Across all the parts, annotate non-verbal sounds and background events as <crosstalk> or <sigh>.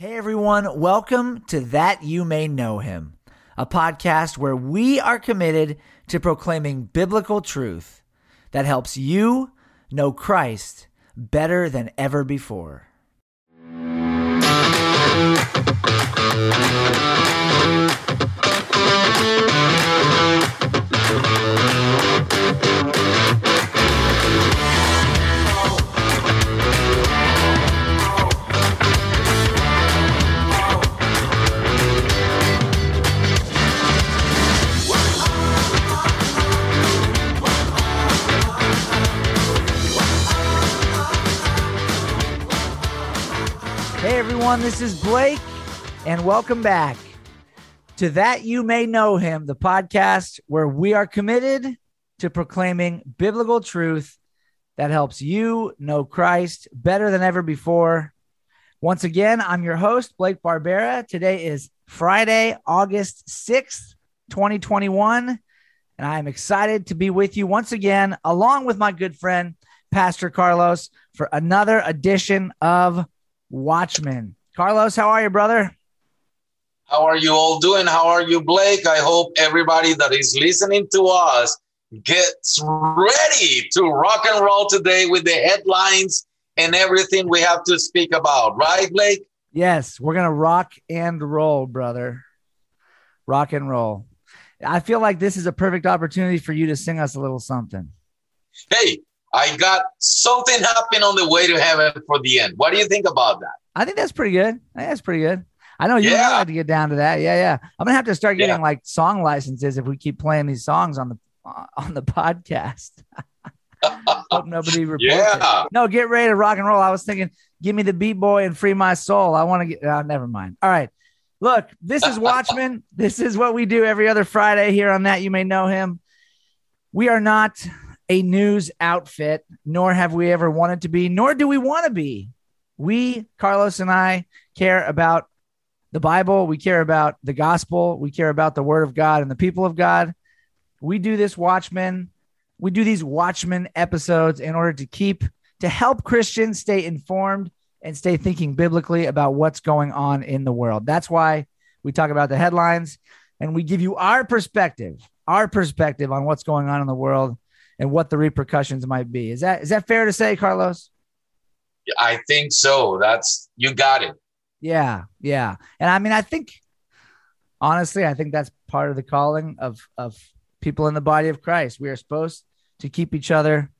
Hey everyone, welcome to That You May Know Him, a podcast where we are committed to proclaiming biblical truth that helps you know Christ better than ever before. Everyone, this is Blake, and welcome back to That You May Know Him, the podcast where we are committed to proclaiming biblical truth that helps you know Christ better than ever before. Once again, I'm your host, Blake Barbera. Today is Friday, August 6th, 2021, and I am excited to be with you once again, along with my good friend, Pastor Carlos, for another edition of Watchmen. Carlos, how are you, brother? How are you all doing? How are you, Blake? I hope everybody that is listening to us gets ready to rock and roll today with the headlines and everything we have to speak about, right, Blake? Yes, we're going to rock and roll, brother. Rock and roll. I feel like this is a perfect opportunity for you to sing us a little something. Hey, I got something happening on the way to heaven for the end. What do you think about that? I think that's pretty good. I think that's pretty good. I know you yeah. like to get down to that. Yeah, yeah. I'm gonna have to start getting yeah. like song licenses if we keep playing these songs on the uh, on the podcast. <laughs> Hope nobody reports yeah. It. No, get ready to rock and roll. I was thinking, give me the beat boy and free my soul. I want to get. Uh, never mind. All right. Look, this is Watchmen. <laughs> this is what we do every other Friday here on that. You may know him. We are not a news outfit, nor have we ever wanted to be, nor do we want to be. We, Carlos and I, care about the Bible. We care about the gospel. We care about the word of God and the people of God. We do this Watchmen. We do these Watchmen episodes in order to keep, to help Christians stay informed and stay thinking biblically about what's going on in the world. That's why we talk about the headlines and we give you our perspective, our perspective on what's going on in the world and what the repercussions might be. Is that is that fair to say, Carlos? I think so. That's you got it. Yeah, yeah. And I mean, I think honestly, I think that's part of the calling of of people in the body of Christ. We are supposed to keep each other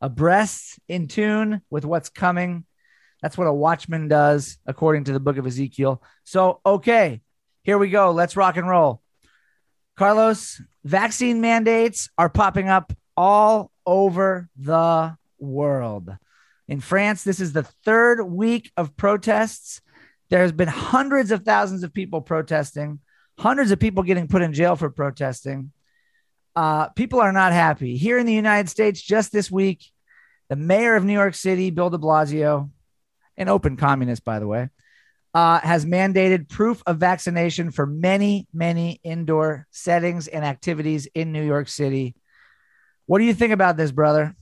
abreast, in tune with what's coming. That's what a watchman does, according to the book of Ezekiel. So, okay, here we go. Let's rock and roll. Carlos, vaccine mandates are popping up all over the world. In France, this is the third week of protests. There has been hundreds of thousands of people protesting, hundreds of people getting put in jail for protesting. Uh, people are not happy. Here in the United States, just this week, the mayor of New York City, Bill de Blasio, an open communist, by the way, uh, has mandated proof of vaccination for many, many indoor settings and activities in New York City. What do you think about this, brother?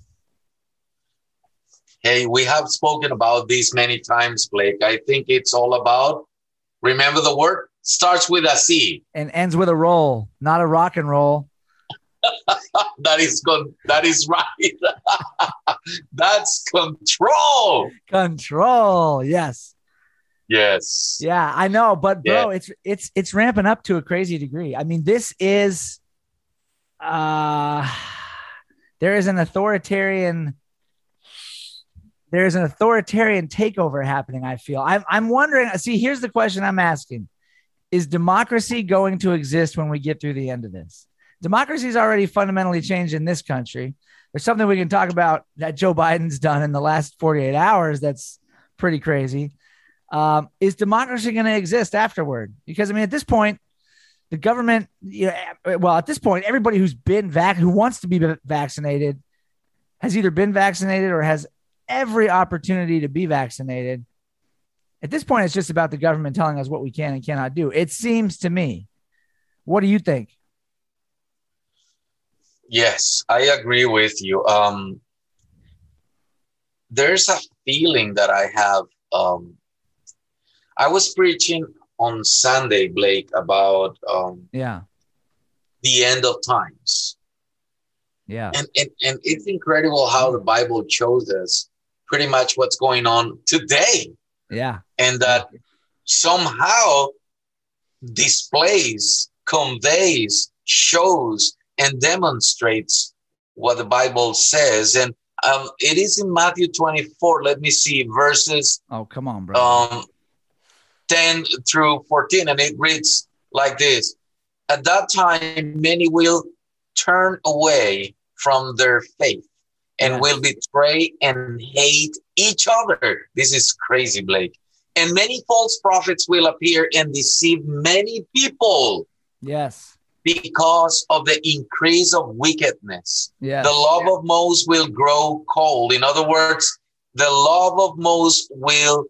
Hey, we have spoken about this many times, Blake. I think it's all about remember the word starts with a C and ends with a roll, not a rock and roll. <laughs> that is good. That is right. <laughs> That's control. Control. Yes. Yes. Yeah, I know, but bro, yeah. it's it's it's ramping up to a crazy degree. I mean, this is uh <sighs> there is an authoritarian there's an authoritarian takeover happening i feel. I'm, I'm wondering see here's the question i'm asking. Is democracy going to exist when we get through the end of this? Democracy is already fundamentally changed in this country. There's something we can talk about that joe biden's done in the last 48 hours that's pretty crazy. Um, is democracy going to exist afterward? Because i mean at this point the government, you know, well, at this point, everybody who's been vac who wants to be vaccinated has either been vaccinated or has every opportunity to be vaccinated. At this point, it's just about the government telling us what we can and cannot do. It seems to me. What do you think? Yes, I agree with you. Um, there's a feeling that I have. Um, I was preaching on Sunday, Blake, about um, yeah the end of times. Yeah. And, and and it's incredible how the Bible shows us pretty much what's going on today. Yeah. And that somehow displays, conveys, shows, and demonstrates what the Bible says. And um, it is in Matthew 24. Let me see verses. Oh, come on, bro. Um, 10 through 14. And it reads like this At that time, many will turn away from their faith and will betray and hate each other. This is crazy, Blake. And many false prophets will appear and deceive many people yes. because of the increase of wickedness. Yes. The love of most will grow cold. In other words, the love of most will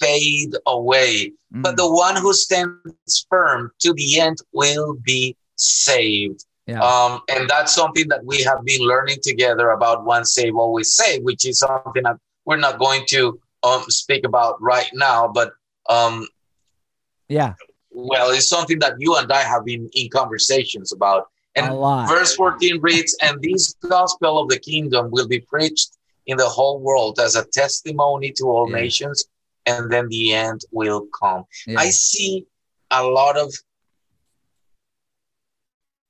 fade away. Mm. But the one who stands firm to the end will be saved. Yeah. Um, and that's something that we have been learning together about once save, always save, which is something that we're not going to um, speak about right now. But um, yeah. well, it's something that you and I have been in conversations about. And verse 14 reads, And this gospel of the kingdom will be preached in the whole world as a testimony to all Yeah. nations, and then the end will come. Yeah. I see a lot of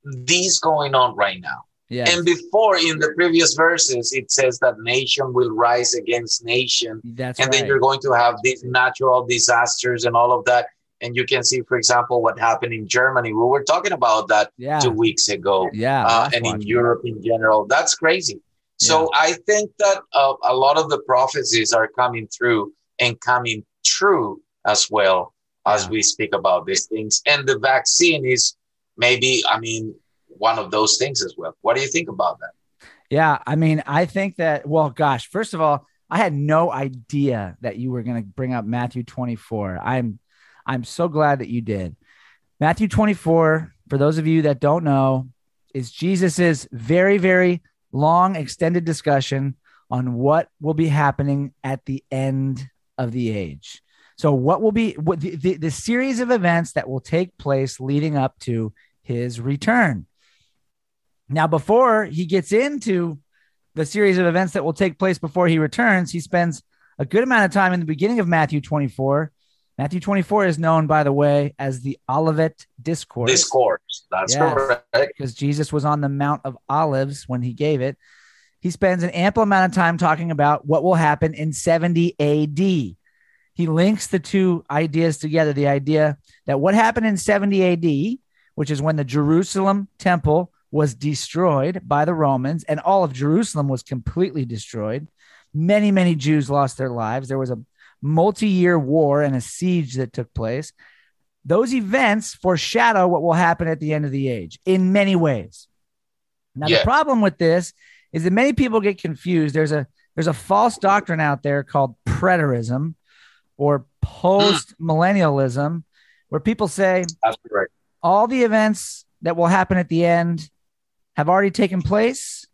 these going on right now. yes. And before in the previous verses, it says that nation will rise against nation. That's and right. then you're going to have these natural disasters and all of that. And you can see, for example, what happened in Germany. We were talking about that yeah. two weeks ago, Yeah. uh, and in. Europe in general. That's crazy. So I think that uh, a lot of the prophecies are coming through and coming true as well as Yeah. we speak about these things. And the vaccine is maybe, I mean, one of those things as well. What do you think about that? Yeah, I mean, I think that. Well, gosh, first of all, I had no idea that you were going to bring up Matthew 24. I'm, I'm so glad that you did. Matthew 24, for those of you that don't know, is Jesus's very, very long, extended discussion on what will be happening at the end of the age. So, what will be what the, the, the series of events that will take place leading up to his return? Now, before he gets into the series of events that will take place before he returns, he spends a good amount of time in the beginning of Matthew 24. Matthew 24 is known, by the way, as the Olivet Discourse Discourse. That's Yes. correct. because Jesus was on the Mount of Olives when he gave it. He spends an ample amount of time talking about what will happen in 70 AD. He links the two ideas together the idea that what happened in 70 AD, which is when the Jerusalem temple was destroyed by the Romans and all of Jerusalem was completely destroyed. Many, many Jews lost their lives. There was a multi year war and a siege that took place. Those events foreshadow what will happen at the end of the age in many ways. Now, Yeah. the problem with this is that many people get confused. There's a there's a false doctrine out there called preterism or hmm. post millennialism, where people say That's correct. All the events that will happen at the end have already taken place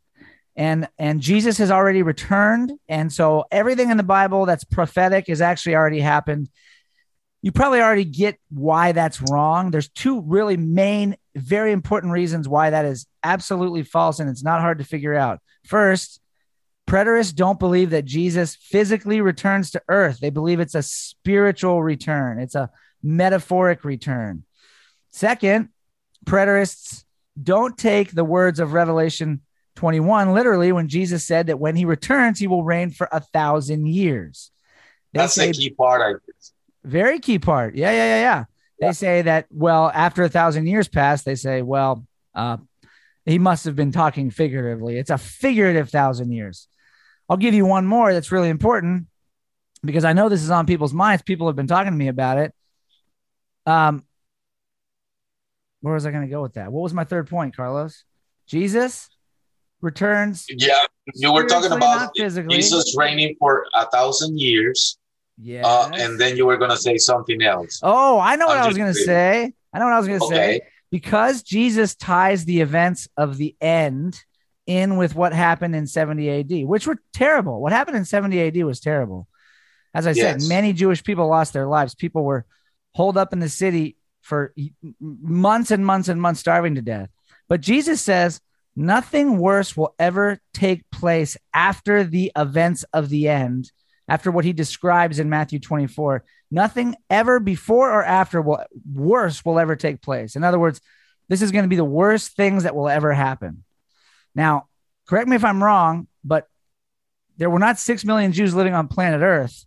and and Jesus has already returned and so everything in the Bible that's prophetic has actually already happened. You probably already get why that's wrong. There's two really main very important reasons why that is absolutely false and it's not hard to figure out. First, preterists don't believe that Jesus physically returns to earth. They believe it's a spiritual return. It's a metaphoric return. Second, preterists don't take the words of Revelation 21 literally when Jesus said that when he returns, he will reign for a thousand years. They That's say the key part, I guess. very key part. Yeah, yeah, yeah, yeah. They say that, well, after a thousand years pass, they say, well, uh, he must have been talking figuratively. It's a figurative thousand years. I'll give you one more that's really important because I know this is on people's minds. People have been talking to me about it. Um, where was I going to go with that? What was my third point, Carlos? Jesus returns. Yeah, you were talking about physically. Jesus reigning for a thousand years, Yeah. uh, and then you were going to say something else. oh, I know what I'm was going to say. I know what I was going to say. Okay. because Jesus ties the events of the end in with what happened in 70 AD, which were terrible. What happened in 70 AD was terrible. As I yes. said, many Jewish people lost their lives. People were holed up in the city for months and months and months, starving to death. But Jesus says nothing worse will ever take place after the events of the end, after what he describes in Matthew 24. Nothing ever before or after will worse will ever take place. In other words, this is going to be the worst things that will ever happen. Now, correct me if I'm wrong, but there were not 6 million Jews living on planet Earth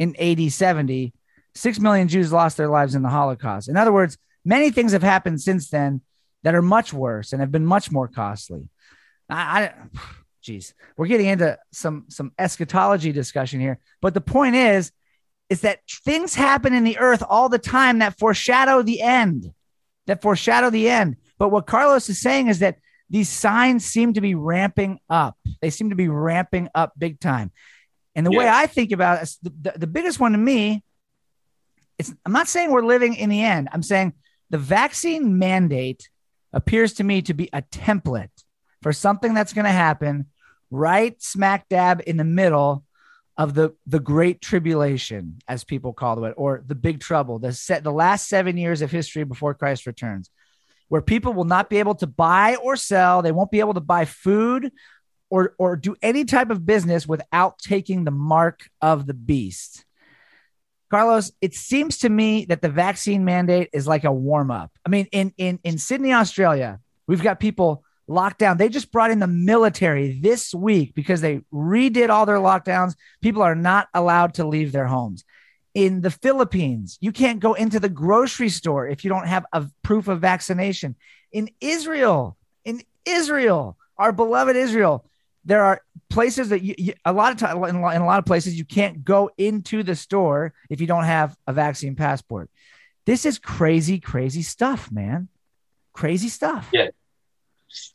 in AD 70. 6 million Jews lost their lives in the Holocaust. In other words, many things have happened since then that are much worse and have been much more costly. I, I geez, we're getting into some some eschatology discussion here, but the point is, is that things happen in the earth all the time that foreshadow the end, that foreshadow the end. But what Carlos is saying is that these signs seem to be ramping up. They seem to be ramping up big time. And the yes. way I think about it, the, the, the biggest one to me, it's I'm not saying we're living in the end. I'm saying the vaccine mandate appears to me to be a template for something that's going to happen right smack dab in the middle of the the great tribulation as people call it or the big trouble the set the last 7 years of history before Christ returns where people will not be able to buy or sell they won't be able to buy food or or do any type of business without taking the mark of the beast Carlos, it seems to me that the vaccine mandate is like a warm up. I mean, in in in Sydney, Australia, we've got people locked down. They just brought in the military this week because they redid all their lockdowns. People are not allowed to leave their homes. In the Philippines, you can't go into the grocery store if you don't have a proof of vaccination. In Israel, in Israel, our beloved Israel, there are places that you, you a lot of time in, a lot of places you can't go into the store if you don't have a vaccine passport. This is crazy, crazy stuff, man. Crazy stuff. Yeah.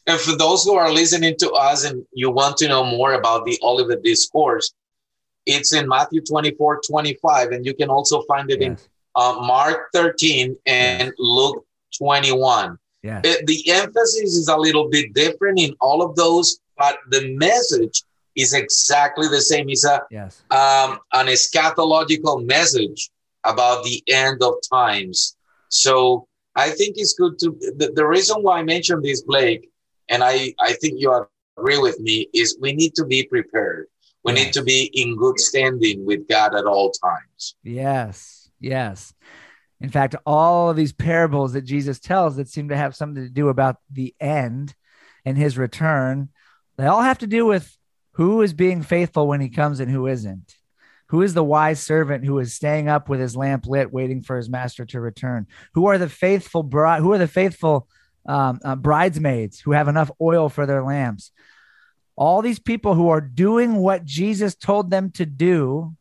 And for those who are listening to us and you want to know more about the Olivet Discourse, it's in Matthew 24, 25, and you can also find it yes. in uh, Mark 13 and yes. Luke 21. Yeah. The emphasis is a little bit different in all of those but the message is exactly the same. It's a yes. um, an eschatological message about the end of times. So I think it's good to the, the reason why I mentioned this, Blake, and I, I think you agree with me, is we need to be prepared. We yes. need to be in good standing with God at all times. Yes, yes. In fact, all of these parables that Jesus tells that seem to have something to do about the end and his return they all have to do with who is being faithful when he comes and who isn't. Who is the wise servant who is staying up with his lamp lit, waiting for his master to return? Who are the faithful bride? Who are the faithful um, uh, bridesmaids who have enough oil for their lamps? All these people who are doing what Jesus told them to do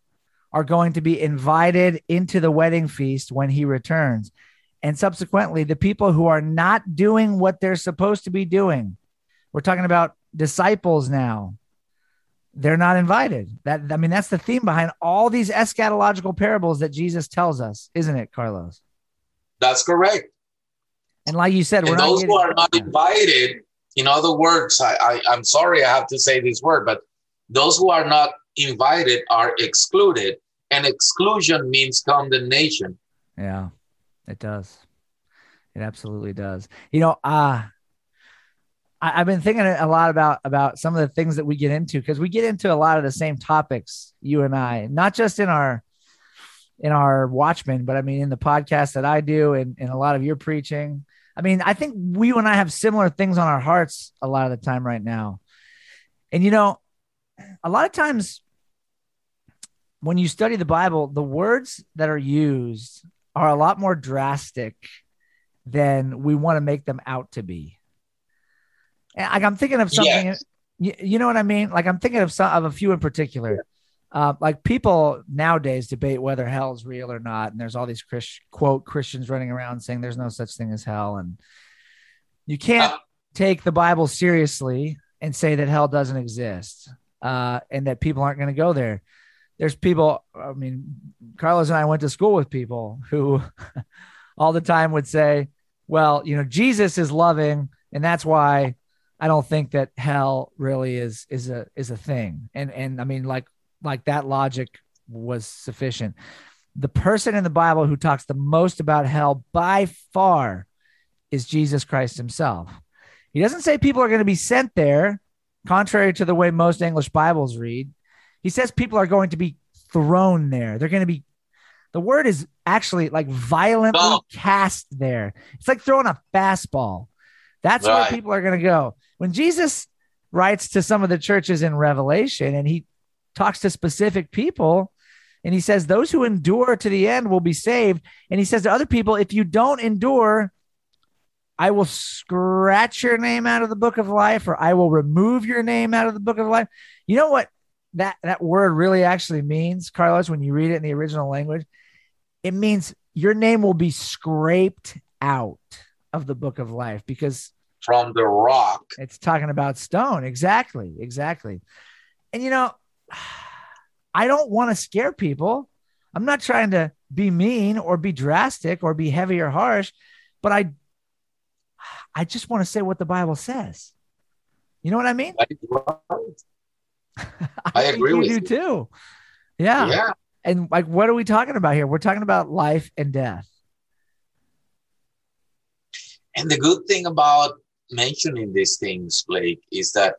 are going to be invited into the wedding feast when he returns. And subsequently, the people who are not doing what they're supposed to be doing, we're talking about disciples now they're not invited. That i mean that's the theme behind all these eschatological parables that jesus tells us isn't it carlos? That's correct. And like you said and those who are not invited in other words I, I i'm sorry i have to say this word but those who are not invited are excluded. And exclusion means condemnation. Yeah it does. It absolutely does. You know uh I, have been thinking a lot about about some of the things that we get into because we get into a lot of the same topics, you and I, not just in our in our Watchmen, but I mean in the podcast that I do and, and a lot of your preaching. I mean, I think we and I have similar things on our hearts a lot of the time right now. And you know, a lot of times when you study the Bible, the words that are used are a lot more drastic than we want to make them out to be. Like I'm thinking of something. Yes. You, you, know what I mean? Like I'm thinking of some of a few in particular. Uh, like people nowadays debate whether hell is real or not, and there's all these Christ, quote Christians running around saying there's no such thing as hell, and you can't uh, take the Bible seriously and say that hell doesn't exist, uh, and that people aren't going to go there. There's people. I mean, Carlos and I went to school with people who <laughs> all the time would say, "Well, you know, Jesus is loving, and that's why I don't think that hell really is is a is a thing. And and I mean like like that logic was sufficient. The person in the Bible who talks the most about hell by far is Jesus Christ himself. He doesn't say people are going to be sent there, contrary to the way most English Bibles read. He says people are going to be thrown there. They're going to be, the word is actually like violently oh. cast there. It's like throwing a fastball. That's right. where people are going to go. When Jesus writes to some of the churches in Revelation and he talks to specific people, and he says, Those who endure to the end will be saved. And he says to other people, If you don't endure, I will scratch your name out of the book of life, or I will remove your name out of the book of life. You know what that, that word really actually means, Carlos, when you read it in the original language? It means your name will be scraped out of the book of life because from the rock. It's talking about stone. Exactly. Exactly. And you know, <sighs> I don't want to scare people. I'm not trying to be mean or be drastic or be heavy or harsh, but I <sighs> I just want to say what the Bible says. You know what I mean? I, <laughs> I agree with you too. Yeah. Yeah. And like what are we talking about here? We're talking about life and death. And the good thing about mentioning these things, Blake, is that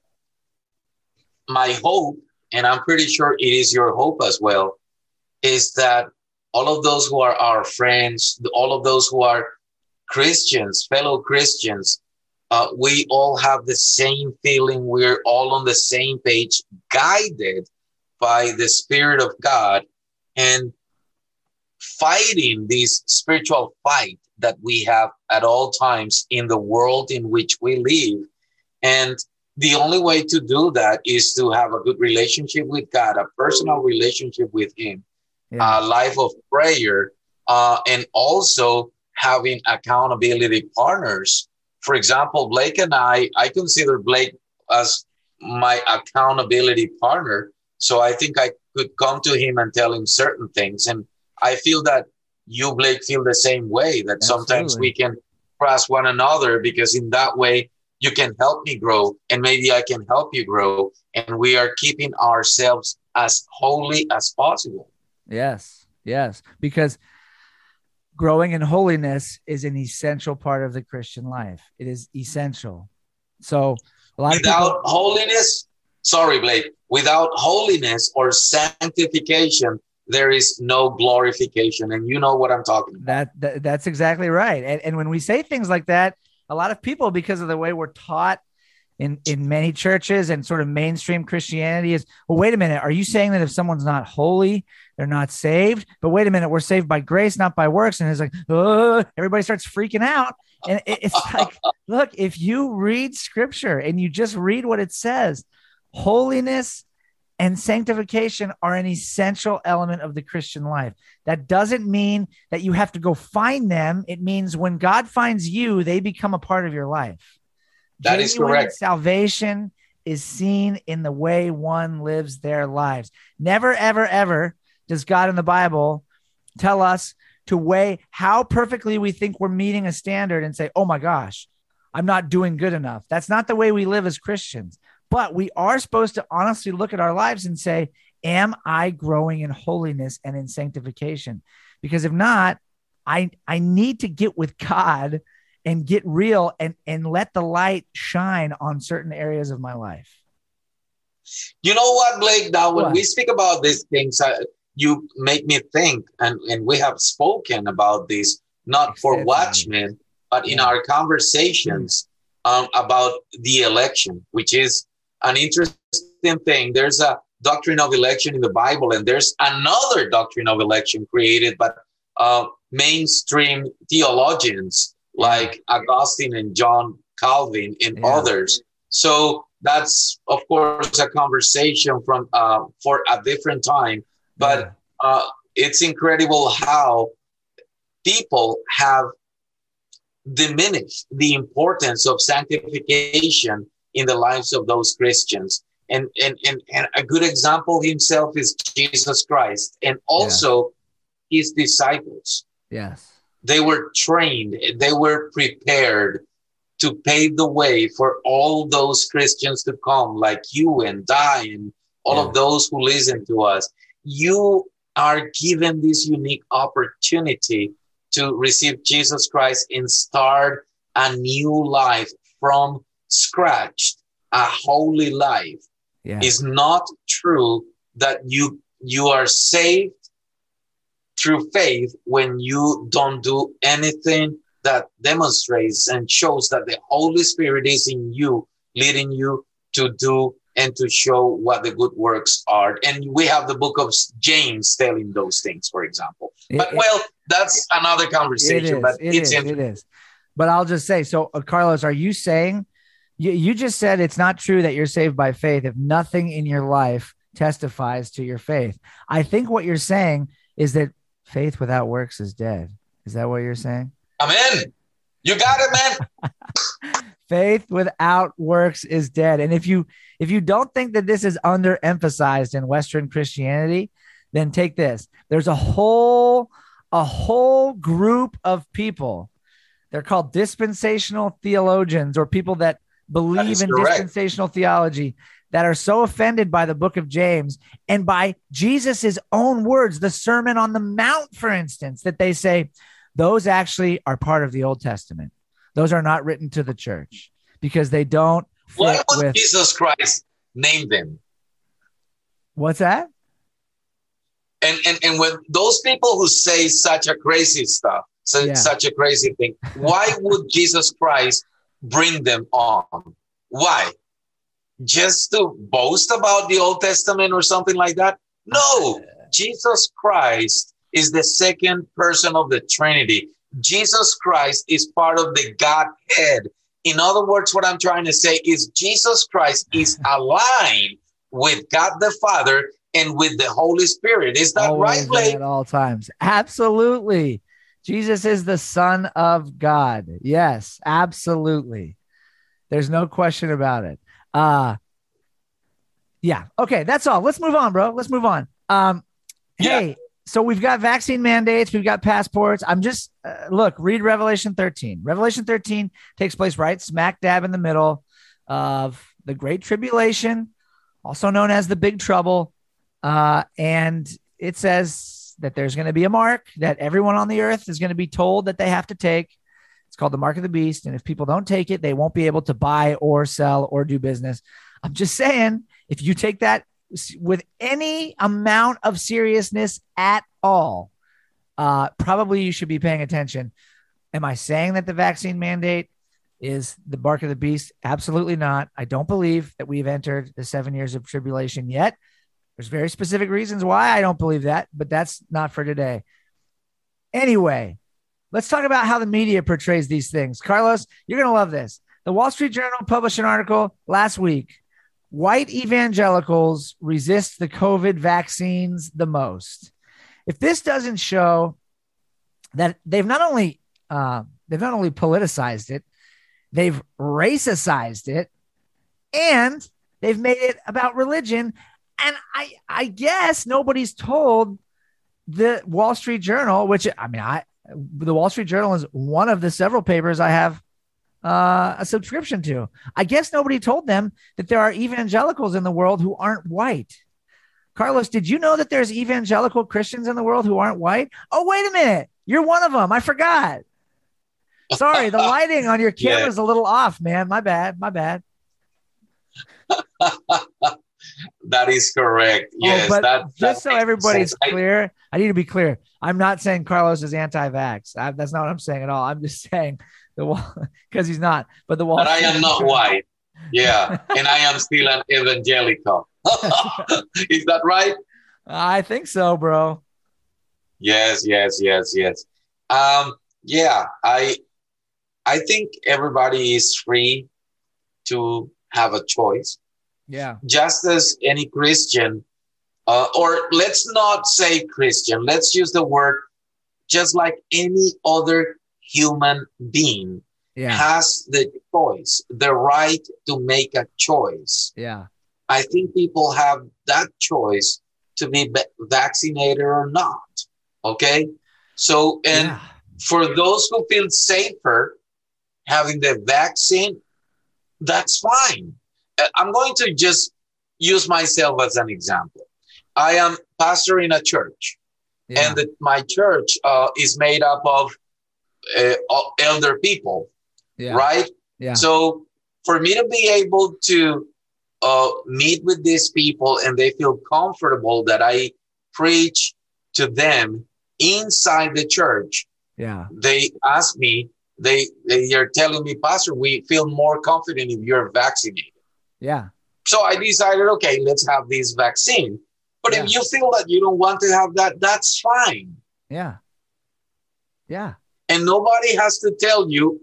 my hope, and I'm pretty sure it is your hope as well, is that all of those who are our friends, all of those who are Christians, fellow Christians, uh, we all have the same feeling. We're all on the same page, guided by the Spirit of God and fighting this spiritual fight that we have at all times in the world in which we live. And the only way to do that is to have a good relationship with God, a personal relationship with Him, yeah. a life of prayer, uh, and also having accountability partners. For example, Blake and I, I consider Blake as my accountability partner. So I think I could come to him and tell him certain things. And I feel that you, Blake, feel the same way that Absolutely. sometimes we can trust one another because in that way you can help me grow and maybe I can help you grow. And we are keeping ourselves as holy as possible. Yes, yes. Because growing in holiness is an essential part of the Christian life. It is essential. So a lot without of people- holiness, sorry, Blake, without holiness or sanctification, there is no glorification. And you know what I'm talking about. That, that that's exactly right. And, and when we say things like that, a lot of people, because of the way we're taught in, in many churches and sort of mainstream Christianity is, well, wait a minute. Are you saying that if someone's not holy, they're not saved? But wait a minute, we're saved by grace, not by works. And it's like, oh, everybody starts freaking out. And it's <laughs> like, look, if you read scripture and you just read what it says, holiness and sanctification are an essential element of the Christian life. That doesn't mean that you have to go find them. It means when God finds you, they become a part of your life. That Genuine is correct. Salvation is seen in the way one lives their lives. Never, ever, ever does God in the Bible tell us to weigh how perfectly we think we're meeting a standard and say, oh my gosh, I'm not doing good enough. That's not the way we live as Christians. But we are supposed to honestly look at our lives and say, Am I growing in holiness and in sanctification? Because if not, I, I need to get with God and get real and, and let the light shine on certain areas of my life. You know what, Blake? Now, when what? we speak about these things, I, you make me think, and, and we have spoken about this, not for watchmen, but in our conversations um, about the election, which is an interesting thing. There's a doctrine of election in the Bible, and there's another doctrine of election created by uh, mainstream theologians like Augustine and John Calvin and yeah. others. So that's of course a conversation from uh, for a different time, but uh, it's incredible how people have diminished the importance of sanctification in the lives of those Christians. And, and, and, and a good example himself is Jesus Christ and also yeah. his disciples. Yes. They were trained, they were prepared to pave the way for all those Christians to come, like you and I and all yeah. of those who listen to us. You are given this unique opportunity to receive Jesus Christ and start a new life from scratch, a holy life. Yeah. It's not true that you you are saved through faith when you don't do anything that demonstrates and shows that the Holy Spirit is in you, leading you to do and to show what the good works are. And we have the book of James telling those things, for example. It, but well, that's another conversation. It is, but it it's is, it is. But I'll just say, so uh, Carlos, are you saying you, you just said it's not true that you're saved by faith if nothing in your life testifies to your faith? I think what you're saying is that faith without works is dead. Is that what you're saying? I'm in. You got it, man. <laughs> faith without works is dead. And if you if you don't think that this is underemphasized in Western Christianity, then take this. There's a whole a whole group of people. They're called dispensational theologians or people that believe in correct. dispensational theology that are so offended by the book of James and by Jesus's own words, the Sermon on the Mount, for instance, that they say those actually are part of the Old Testament. Those are not written to the church because they don't. Why would with... Jesus Christ name them? What's that? And, and and when those people who say such a crazy stuff, so yeah. such a crazy thing, why would Jesus Christ bring them on? Why? Just to boast about the Old Testament or something like that? No, Jesus Christ is the second person of the Trinity. Jesus Christ is part of the Godhead. In other words, what I'm trying to say is Jesus Christ is <laughs> aligned with God the Father and with the Holy Spirit. Is that Always right, Blake? At all times. Absolutely. Jesus is the Son of God. Yes, absolutely. There's no question about it. Uh yeah. Okay, that's all. Let's move on, bro. Let's move on. Um yeah. hey, so we've got vaccine mandates, we've got passports. I'm just uh, look, read Revelation 13. Revelation 13 takes place right smack dab in the middle of the Great Tribulation, also known as the Big Trouble. Uh, and it says that there's going to be a mark that everyone on the earth is going to be told that they have to take. It's called the mark of the beast. And if people don't take it, they won't be able to buy or sell or do business. I'm just saying, if you take that with any amount of seriousness at all, uh, probably you should be paying attention. Am I saying that the vaccine mandate is the bark of the beast? Absolutely not. I don't believe that we've entered the seven years of tribulation yet. There's very specific reasons why I don't believe that, but that's not for today. Anyway, let's talk about how the media portrays these things. Carlos, you're going to love this. The Wall Street Journal published an article last week white evangelicals resist the COVID vaccines the most. If this doesn't show that they've not only uh, they've not only politicized it, they've racicized it, and they've made it about religion. And I I guess nobody's told the Wall Street Journal, which I mean I the Wall Street Journal is one of the several papers I have uh, a subscription to. I guess nobody told them that there are evangelicals in the world who aren't white. Carlos, did you know that there's evangelical Christians in the world who aren't white? Oh, wait a minute. You're one of them. I forgot. Sorry, the <laughs> lighting on your camera is yeah. a little off, man. My bad. My bad. <laughs> that is correct. Oh, yes, but that, just so everybody's sense. clear, I need to be clear. I'm not saying Carlos is anti-vax. I, that's not what I'm saying at all. I'm just <laughs> saying the wall because he's not. But the wall. But I am not white. Yeah, <laughs> and I am still an evangelical. <laughs> Is that right? I think so, bro. Yes, yes, yes, yes. Um, yeah, I I think everybody is free to have a choice. Yeah. Just as any Christian, uh, or let's not say Christian, let's use the word just like any other human being yeah. has the choice, the right to make a choice. Yeah. I think people have that choice to be vaccinated or not. Okay. So, and yeah. for those who feel safer having the vaccine, that's fine. I'm going to just use myself as an example. I am pastor in a church. yeah. and that my church uh, is made up of uh, elder people, yeah. right? Yeah. So for me to be able to uh, meet with these people and they feel comfortable that I preach to them inside the church. Yeah. They ask me, they they are telling me, Pastor, we feel more confident if you're vaccinated. Yeah. So I decided, okay, let's have this vaccine. But yeah. if you feel that you don't want to have that, that's fine. Yeah. Yeah. And nobody has to tell you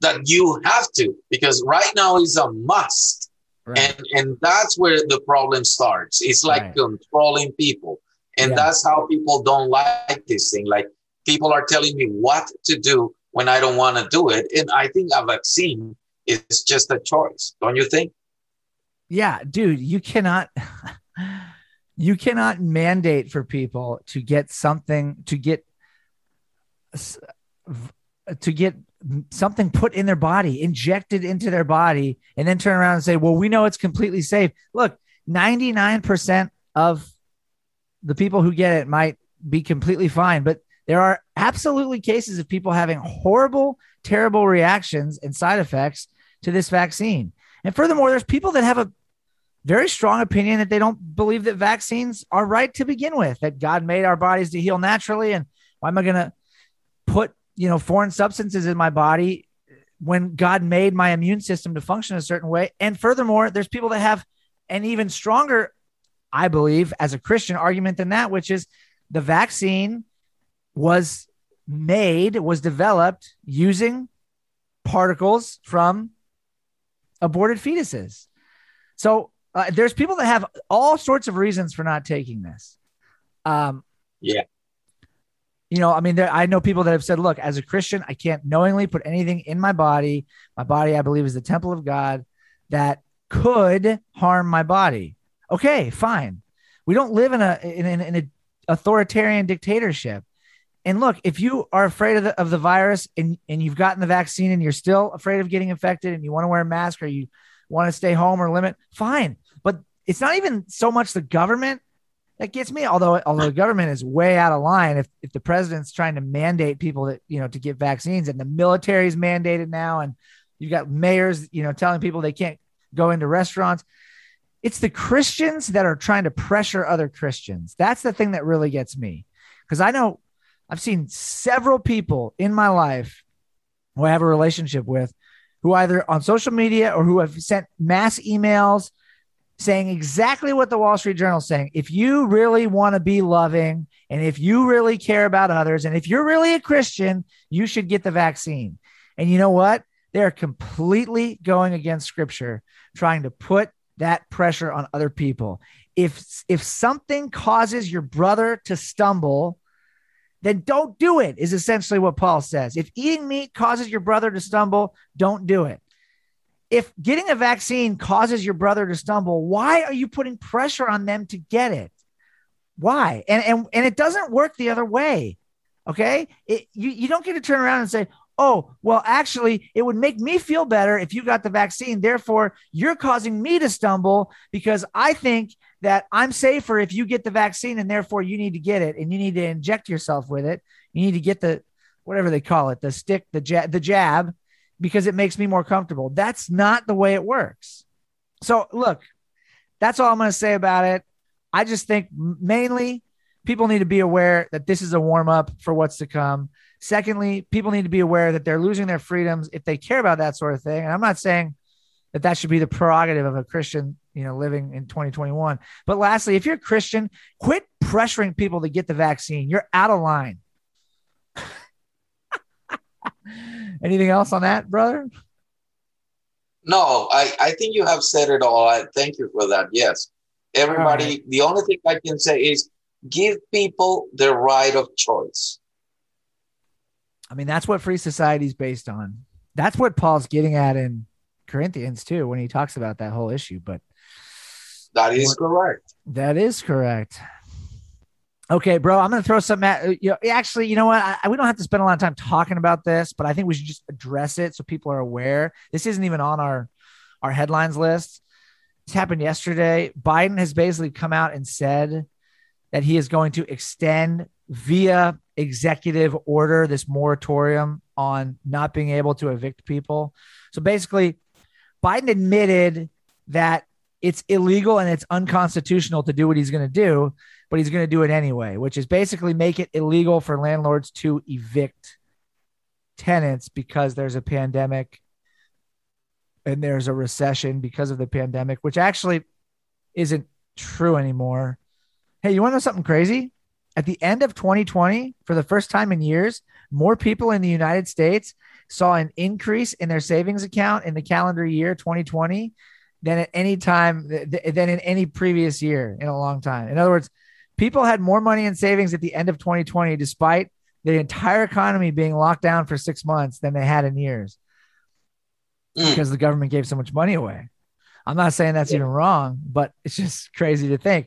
that you have to, because right now is a must. Right. And and that's where the problem starts. It's like right. controlling people. And yeah. that's how people don't like this thing. Like people are telling me what to do when I don't want to do it. And I think a vaccine is just a choice, don't you think? Yeah, dude, you cannot <laughs> you cannot mandate for people to get something to get to get something put in their body, injected into their body, and then turn around and say, Well, we know it's completely safe. Look, 99% of the people who get it might be completely fine, but there are absolutely cases of people having horrible, terrible reactions and side effects to this vaccine. And furthermore, there's people that have a very strong opinion that they don't believe that vaccines are right to begin with, that God made our bodies to heal naturally. And why am I going to put you know, foreign substances in my body when God made my immune system to function a certain way. And furthermore, there's people that have an even stronger, I believe, as a Christian argument than that, which is the vaccine was made, was developed using particles from aborted fetuses. So uh, there's people that have all sorts of reasons for not taking this. Um, yeah you know, I mean, there, I know people that have said, look, as a Christian, I can't knowingly put anything in my body. My body, I believe, is the temple of God that could harm my body. Okay, fine. We don't live in a in, in, in an authoritarian dictatorship. And look, if you are afraid of the, of the virus and, and you've gotten the vaccine and you're still afraid of getting infected and you want to wear a mask or you want to stay home or limit, fine. But it's not even so much the government that gets me. Although although the government is way out of line, if if the president's trying to mandate people that you know to get vaccines, and the military's mandated now, and you've got mayors you know telling people they can't go into restaurants. It's the Christians that are trying to pressure other Christians. That's the thing that really gets me, because I know I've seen several people in my life who I have a relationship with, who either on social media or who have sent mass emails saying exactly what the Wall Street Journal is saying. If you really want to be loving and if you really care about others and if you're really a Christian, you should get the vaccine. And you know what? They're completely going against scripture, trying to put that pressure on other people. If if something causes your brother to stumble, then don't do it, is essentially what Paul says. If eating meat causes your brother to stumble, don't do it if getting a vaccine causes your brother to stumble, why are you putting pressure on them to get it? Why? And and and it doesn't work the other way. Okay? It, you you don't get to turn around and say, "Oh, well actually it would make me feel better if you got the vaccine. Therefore, you're causing me to stumble because I think that I'm safer if you get the vaccine and therefore you need to get it and you need to inject yourself with it. You need to get the whatever they call it, the stick, the jab, the jab because it makes me more comfortable. That's not the way it works. So, look, that's all I'm going to say about it. I just think mainly people need to be aware that this is a warm up for what's to come. Secondly, people need to be aware that they're losing their freedoms if they care about that sort of thing. And I'm not saying that that should be the prerogative of a Christian, you know, living in 2021. But lastly, if you're a Christian, quit pressuring people to get the vaccine. You're out of line. <laughs> Anything else on that, brother? No, I, I think you have said it all. I thank you for that. Yes. Everybody, right. the only thing I can say is give people the right of choice. I mean, that's what free society is based on. That's what Paul's getting at in Corinthians too, when he talks about that whole issue. But that is correct. That is correct. Okay, bro, I'm going to throw some at uh, you. Know, actually, you know what? I, we don't have to spend a lot of time talking about this, but I think we should just address it so people are aware. This isn't even on our our headlines list. This happened yesterday. Biden has basically come out and said that he is going to extend via executive order this moratorium on not being able to evict people. So basically, Biden admitted that it's illegal and it's unconstitutional to do what he's going to do, but he's going to do it anyway, which is basically make it illegal for landlords to evict tenants because there's a pandemic and there's a recession because of the pandemic, which actually isn't true anymore. Hey, you want to know something crazy? At the end of 2020, for the first time in years, more people in the United States saw an increase in their savings account in the calendar year 2020 than at any time than in any previous year in a long time. In other words, people had more money in savings at the end of 2020 despite the entire economy being locked down for 6 months than they had in years. Mm. Because the government gave so much money away. I'm not saying that's yeah. even wrong, but it's just crazy to think.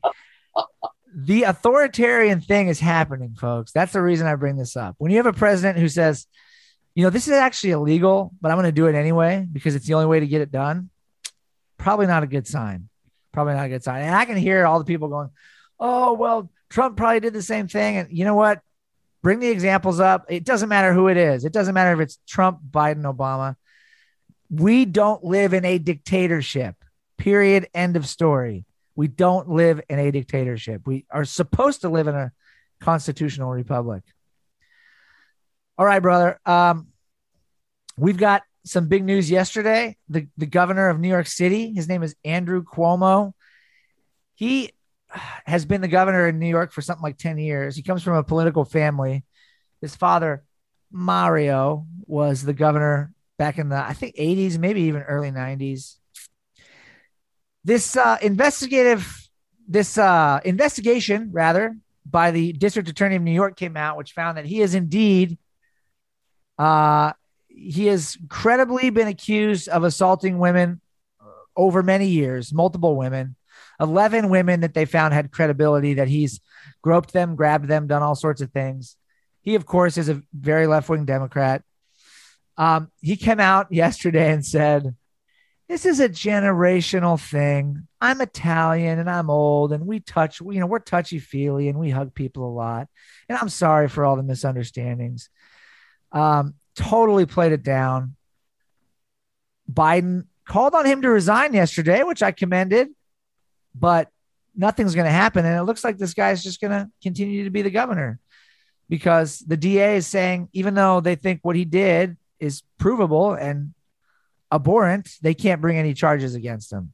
The authoritarian thing is happening, folks. That's the reason I bring this up. When you have a president who says, you know, this is actually illegal, but I'm going to do it anyway because it's the only way to get it done probably not a good sign. Probably not a good sign. And I can hear all the people going, oh, well, Trump probably did the same thing. And you know what? Bring the examples up. It doesn't matter who it is, it doesn't matter if it's Trump, Biden, Obama. We don't live in a dictatorship, period. End of story. We don't live in a dictatorship. We are supposed to live in a constitutional republic. All right, brother. Um, we've got some big news yesterday. The, the governor of New York City, his name is Andrew Cuomo. He has been the governor in New York for something like 10 years. He comes from a political family. His father, Mario, was the governor back in the, I think, 80s, maybe even early 90s. This uh, investigative, this uh, investigation, rather, by the district attorney of New York came out, which found that he is indeed uh, he has credibly been accused of assaulting women over many years, multiple women, 11 women that they found had credibility that he's groped them, grabbed them, done all sorts of things. He, of course, is a very left wing Democrat. Um, he came out yesterday and said, This is a generational thing. I'm Italian and I'm old and we touch, you know, we're touchy feely and we hug people a lot. And I'm sorry for all the misunderstandings. Um, totally played it down. Biden called on him to resign yesterday, which I commended, but nothing's going to happen. And it looks like this guy is just going to continue to be the governor because the DA is saying, even though they think what he did is provable and abhorrent, they can't bring any charges against him.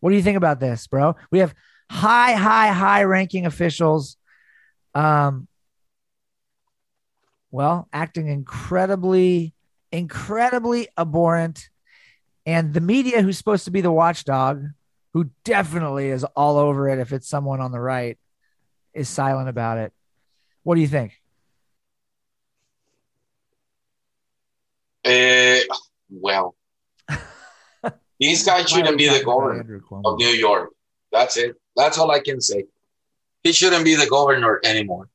What do you think about this, bro? We have high, high, high ranking officials um, well, acting incredibly, incredibly abhorrent. And the media, who's supposed to be the watchdog, who definitely is all over it if it's someone on the right, is silent about it. What do you think? Uh, well, <laughs> these guys shouldn't be the governor of New York. That's it. That's all I can say. He shouldn't be the governor anymore.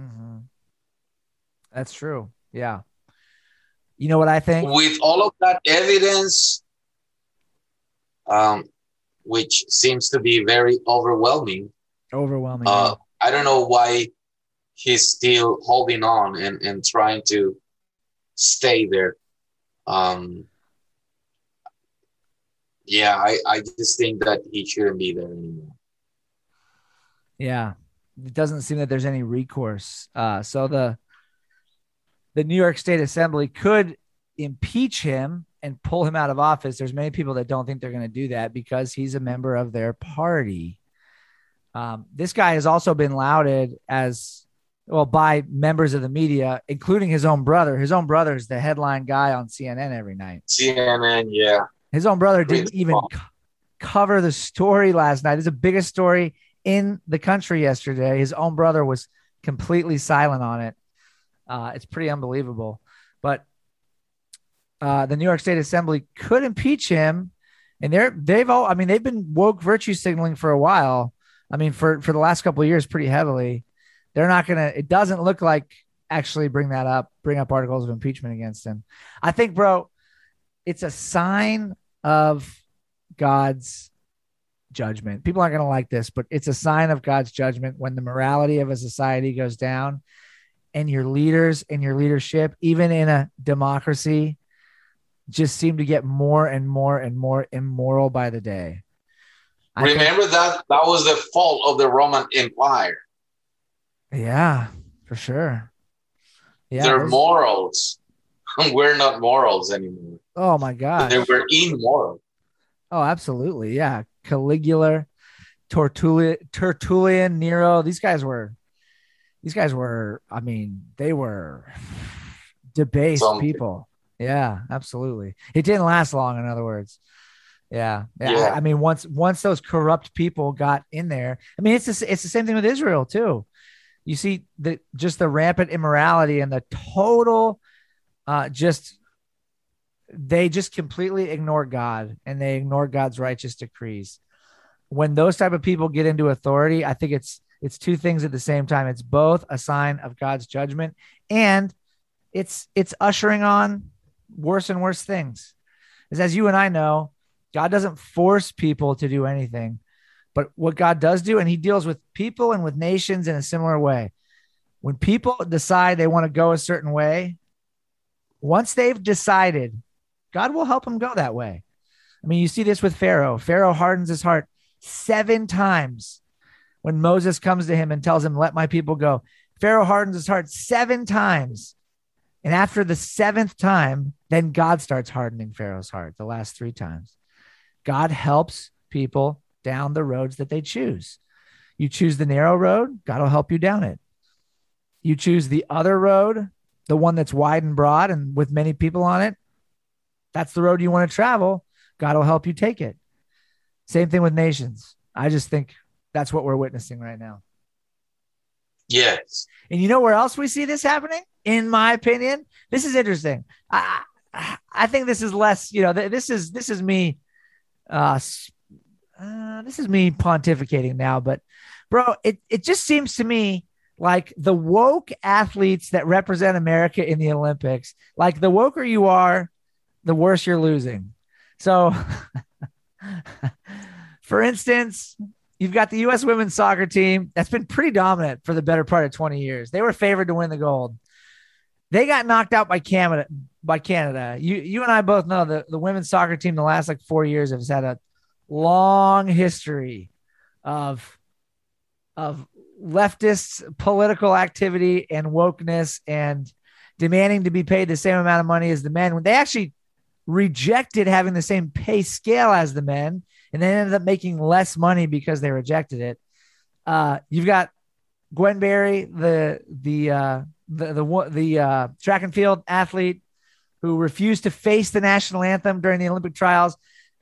Mm-hmm. That's true. Yeah. You know what I think? With all of that evidence, um, which seems to be very overwhelming. Overwhelming. Uh, I don't know why he's still holding on and, and trying to stay there. Um, yeah, I, I just think that he shouldn't be there anymore. Yeah. It doesn't seem that there's any recourse. Uh, so the the New York State Assembly could impeach him and pull him out of office. There's many people that don't think they're going to do that because he's a member of their party. Um, this guy has also been lauded as well by members of the media, including his own brother. His own brother is the headline guy on CNN every night. CNN, yeah. His own brother didn't even co- cover the story last night. It's the biggest story in the country yesterday. His own brother was completely silent on it. Uh, it's pretty unbelievable. But uh, the New York State Assembly could impeach him, and they're they've all. I mean, they've been woke virtue signaling for a while. I mean, for for the last couple of years, pretty heavily. They're not gonna. It doesn't look like actually bring that up, bring up articles of impeachment against him. I think, bro, it's a sign of God's judgment. People aren't going to like this, but it's a sign of God's judgment when the morality of a society goes down and your leaders and your leadership, even in a democracy, just seem to get more and more and more immoral by the day. I Remember think, that that was the fault of the Roman Empire. Yeah, for sure. Yeah, their morals. <laughs> We're not morals anymore. Oh my god. They were immoral. Oh, absolutely. Yeah. Caligula, Tertullian, Tertullian, Nero. These guys were these guys were, I mean, they were debased Something. people. Yeah, absolutely. It didn't last long, in other words. Yeah. yeah. yeah. I, I, mean, once once those corrupt people got in there, I mean, it's the, it's the same thing with Israel too. You see the just the rampant immorality and the total uh just they just completely ignore God and they ignore God's righteous decrees. When those type of people get into authority, I think it's it's two things at the same time. It's both a sign of God's judgment and it's it's ushering on worse and worse things. As as you and I know, God doesn't force people to do anything. But what God does do, and he deals with people and with nations in a similar way. When people decide they want to go a certain way, once they've decided, God will help them go that way. I mean, you see this with Pharaoh. Pharaoh hardens his heart seven times when Moses comes to him and tells him, Let my people go. Pharaoh hardens his heart seven times. And after the seventh time, then God starts hardening Pharaoh's heart the last three times. God helps people down the roads that they choose. You choose the narrow road, God will help you down it. You choose the other road, the one that's wide and broad and with many people on it. That's the road you want to travel. God will help you take it. Same thing with nations. I just think that's what we're witnessing right now. Yes. And you know where else we see this happening? In my opinion, this is interesting. I I think this is less. You know, this is this is me. Uh, uh, this is me pontificating now, but bro, it it just seems to me like the woke athletes that represent America in the Olympics. Like the woker you are, the worse you're losing. So, <laughs> for instance, You've got the U.S. women's soccer team that's been pretty dominant for the better part of 20 years. They were favored to win the gold. They got knocked out by Canada. By Canada, you you and I both know that the women's soccer team the last like four years has had a long history of of leftist political activity and wokeness and demanding to be paid the same amount of money as the men when they actually rejected having the same pay scale as the men and they ended up making less money because they rejected it. Uh, you've got Gwen Berry, the the uh, the the, the uh, track and field athlete who refused to face the national anthem during the Olympic trials.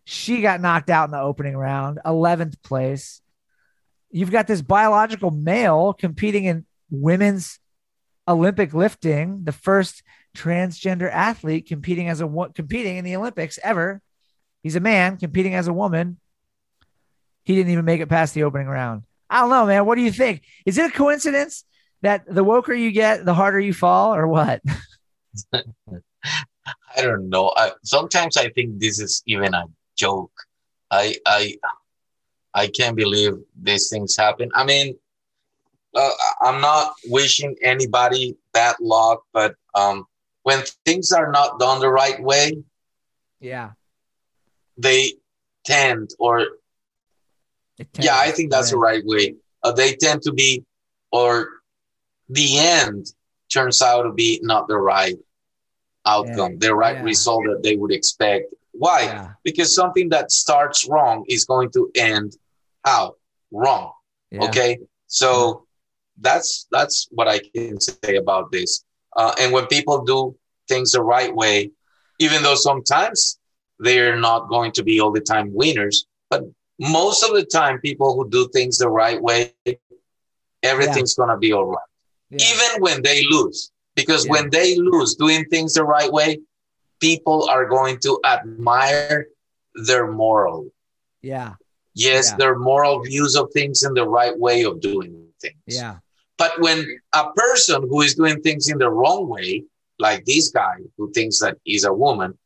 She got knocked out in the opening round, 11th place. You've got this biological male competing in women's Olympic lifting, the first transgender athlete competing as a competing in the Olympics ever. He's a man competing as a woman. He didn't even make it past the opening round. I don't know, man. What do you think? Is it a coincidence that the woker you get, the harder you fall, or what? <laughs> <laughs> I don't know. I, sometimes I think this is even a joke. I I I can't believe these things happen. I mean, uh, I'm not wishing anybody bad luck, but um, when things are not done the right way, yeah, they tend or yeah, I think that's the right way. Uh, they tend to be, or the end turns out to be not the right outcome, yeah. the right yeah. result that they would expect. Why? Yeah. Because something that starts wrong is going to end how? Wrong. Okay. So that's that's what I can say about this. Uh, and when people do things the right way, even though sometimes they're not going to be all the time winners, but most of the time, people who do things the right way, everything's yeah. going to be all right. Yeah. Even when they lose. Because yeah. when they lose doing things the right way, people are going to admire their moral. Yeah. Yes, their moral views of things and the right way of doing things. Yeah. But when a person who is doing things in the wrong way, like this guy who thinks that he's a woman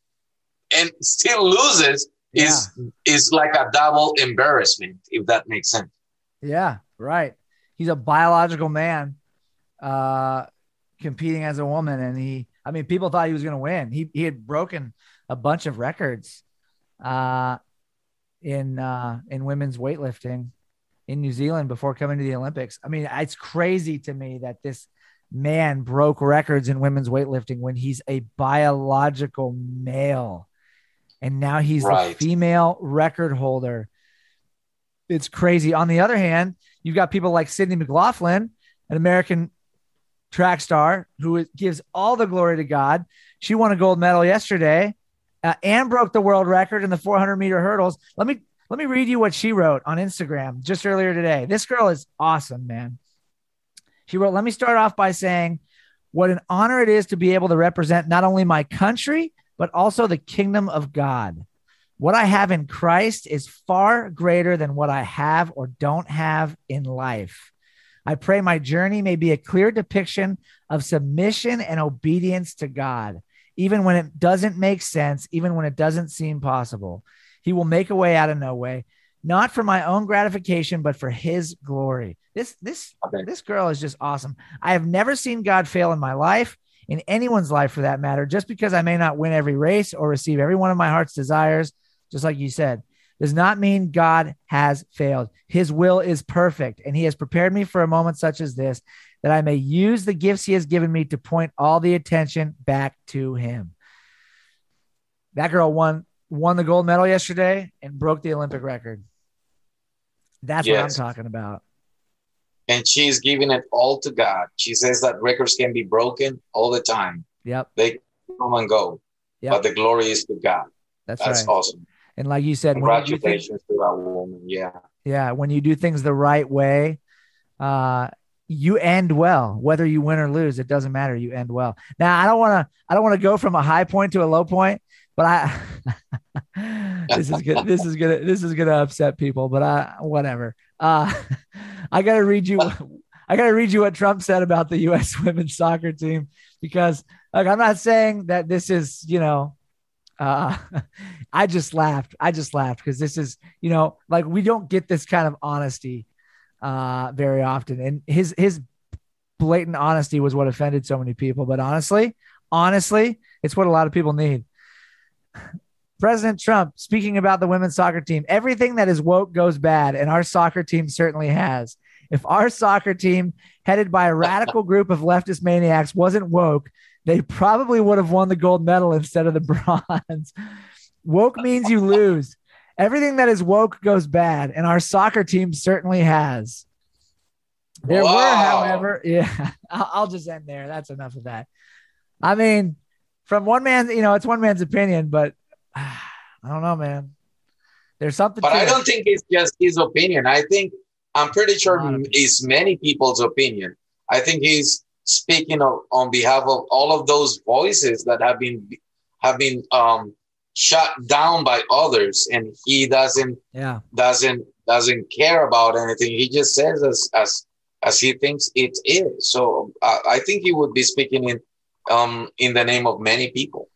and <laughs> still loses, is is like a double embarrassment, if that makes sense. Yeah, right. He's a biological man uh, competing as a woman, and he. I mean, people thought he was going to win. He he had broken a bunch of records uh, in uh, in women's weightlifting in New Zealand before coming to the Olympics. I mean, it's crazy to me that this man broke records in women's weightlifting when he's a biological male. And now he's right. the female record holder. It's crazy. On the other hand, you've got people like Sydney McLaughlin, an American track star who gives all the glory to God. She won a gold medal yesterday uh, and broke the world record in the 400 meter hurdles. Let me let me read you what she wrote on Instagram just earlier today. This girl is awesome, man. She wrote, Let me start off by saying what an honor it is to be able to represent not only my country, but also the kingdom of God. What I have in Christ is far greater than what I have or don't have in life. I pray my journey may be a clear depiction of submission and obedience to God, even when it doesn't make sense, even when it doesn't seem possible. He will make a way out of no way not for my own gratification, but for his glory. This this okay. this girl is just awesome. I have never seen God fail in my life, in anyone's life for that matter. Just because I may not win every race or receive every one of my heart's desires, just like you said, does not mean God has failed. His will is perfect, and he has prepared me for a moment such as this that I may use the gifts he has given me to point all the attention back to him. That girl won won the gold medal yesterday and broke the Olympic record. That's yes. what I'm talking about. And she's giving it all to God. She says that records can be broken all the time. Yep. They come and go. Yep. But the glory is to God. That's, That's right. awesome. And like you said, congratulations things, to that woman. Yeah. Yeah. When you do things the right way, uh, you end well whether you win or lose it doesn't matter you end well now i don't want to i don't want to go from a high point to a low point but i <laughs> this is good. This is gonna this is gonna upset people, but I whatever. Uh, <laughs> I gotta read you. I gotta read you what Trump said about the U.S. <laughs> women's soccer team because like I'm not saying that this is you know. Uh, I just laughed. I just laughed because this is you know like we don't get this kind of honesty uh, very often, and his his blatant honesty was what offended so many people. But honestly, honestly, it's what a lot of people need. President Trump speaking about the women's soccer team. Everything that is woke goes bad, and our soccer team certainly has. If our soccer team, headed by a radical group of leftist maniacs, wasn't woke, they probably would have won the gold medal instead of the <laughs> bronze. Woke means you lose. Everything that is woke goes bad, and our soccer team certainly has. There wow. were, however, <laughs> yeah, I'll just end there. That's enough of that. I mean, from one man, you know, it's one man's opinion, but <sighs> I don't know, man. There's something. But I don't think it's just his opinion. I think I'm pretty sure it's many people's opinion. I think he's speaking of, on behalf of all of those voices that have been have been um, shut down by others, and he doesn't yeah doesn't doesn't care about anything. He just says as as as he thinks it is. So uh, I think he would be speaking in um in the name of many people.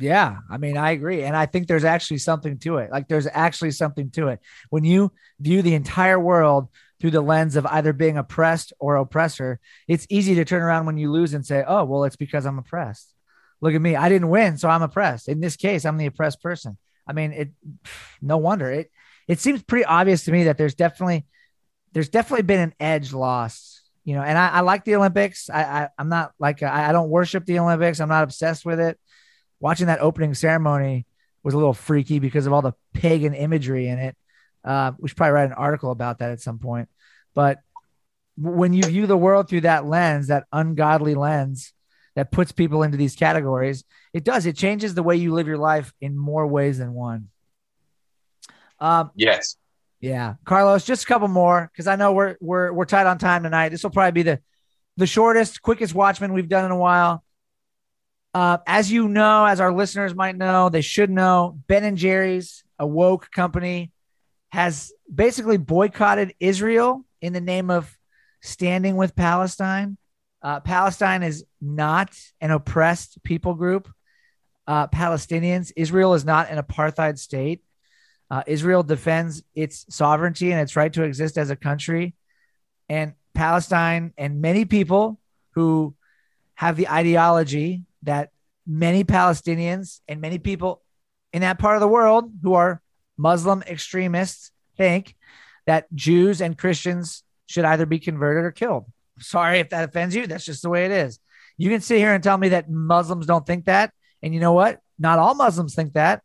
Yeah, I mean, I agree. And I think there's actually something to it. Like, there's actually something to it. When you view the entire world through the lens of either being oppressed or oppressor, it's easy to turn around when you lose and say, oh, well, it's because I'm oppressed. Look at me. I didn't win, so I'm oppressed. In this case, I'm the oppressed person. I mean, it, no wonder. It, it seems pretty obvious to me that there's definitely, there's definitely been an edge lost you know, and I, I like the Olympics. I, I am not like I, I don't worship the Olympics. I'm not obsessed with it watching that opening ceremony was a little freaky because of all the pagan imagery in it. Uh, we should probably write an article about that at some point. But when you view the world through that lens, that ungodly lens that puts people into these categories, it does. It changes the way you live your life in more ways than one. Um, yes. Yeah, Carlos, just a couple more because I know we're we're we're tight on time tonight. This will probably be the the shortest, quickest Watchmen we've done in a while. Uh, as you know, as our listeners might know, they should know, Ben and Jerry's, a woke company, has basically boycotted Israel in the name of standing with Palestine. Uh, Palestine is not an oppressed people group. Uh, Palestinians, Israel is not an apartheid state. Uh, Israel defends its sovereignty and its right to exist as a country. And Palestine and many people who have the ideology that many Palestinians and many people in that part of the world who are Muslim extremists think that Jews and Christians should either be converted or killed. Sorry if that offends you. That's just the way it is. You can sit here and tell me that Muslims don't think that. And you know what? Not all Muslims think that,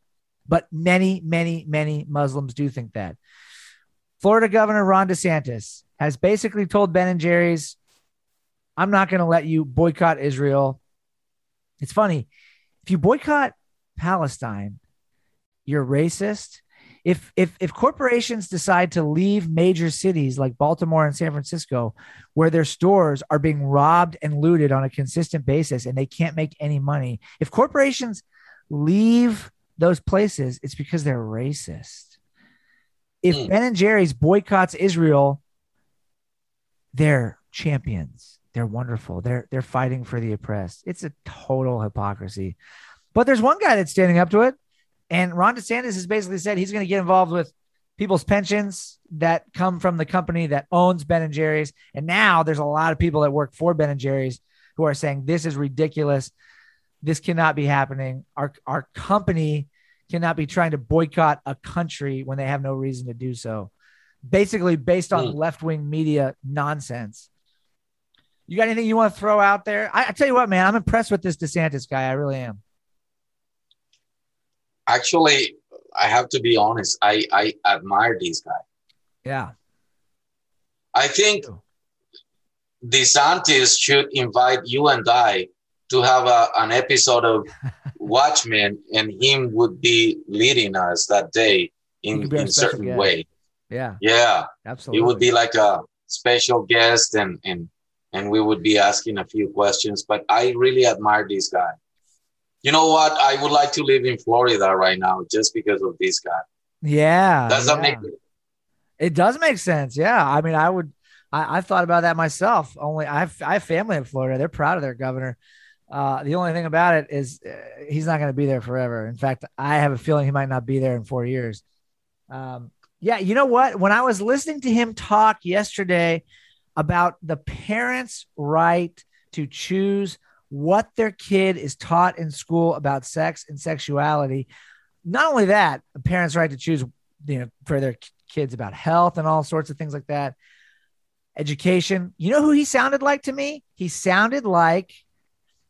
but many, many, many Muslims do think that. Florida Governor Ron DeSantis has basically told Ben and Jerry's, I'm not going to let you boycott Israel. It's funny. If you boycott Palestine, you're racist if if if corporations decide to leave major cities like Baltimore and San Francisco where their stores are being robbed and looted on a consistent basis and they can't make any money if corporations leave those places it's because they're racist. If mm. Ben and Jerry's boycotts Israel they're champions. They're wonderful. They're they're fighting for the oppressed. It's a total hypocrisy. But there's one guy that's standing up to it and Ron DeSantis has basically said he's going to get involved with people's pensions that come from the company that owns Ben and Jerry's. And now there's a lot of people that work for Ben and Jerry's who are saying this is ridiculous. This cannot be happening. Our our company cannot be trying to boycott a country when they have no reason to do so. Basically, based on mm. left wing media nonsense. You got anything you want to throw out there? I, I tell you what, man, I'm impressed with this DeSantis guy. I really am actually, I have to be honest. I I admire this guy. Yeah. I think DeSantis should invite you and I to have a, an episode of <laughs> Watchmen, and him would be leading us that day in in certain guest. way. Yeah. Yeah. Absolutely. He would be like a special guest, and and and we would be asking a few questions. But I really admire this guy you know what? I would like to live in Florida right now just because of this guy. Yeah. Does yeah. that make it does make sense. Yeah. I mean, I would, I, I thought about that myself. Only I have, I have family in Florida. They're proud of their governor. Uh, the only thing about it is uh, he's not going to be there forever. In fact, I have a feeling he might not be there in four years. Um, yeah. You know what? When I was listening to him talk yesterday about the parents' right to choose what their kid is taught in school about sex and sexuality. Not only that, a parent's right to choose, you know, for their kids about health and all sorts of things like that. Education. You know who he sounded like to me? He sounded like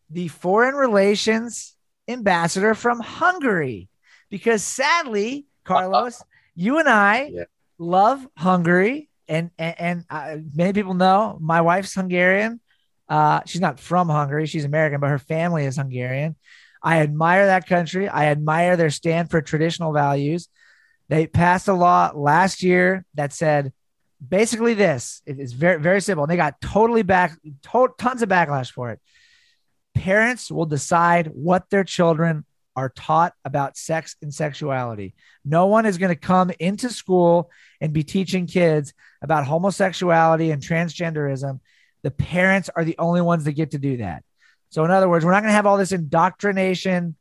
the foreign relations ambassador from Hungary. Because sadly, Carlos, you and I <laughs> yeah. love Hungary. And, and, and uh, many people know my wife's Hungarian. Uh, she's not from Hungary, she's American, but her family is Hungarian. I admire that country. I admire their stand for traditional values. They passed a law last year that said basically this it is very, very simple. And they got totally back, to- tons of backlash for it. Parents will decide what their children are taught about sex and sexuality. No one is going to come into school and be teaching kids about homosexuality and transgenderism the parents are the only ones that get to do that. So, in other words, we're not going to have all this indoctrination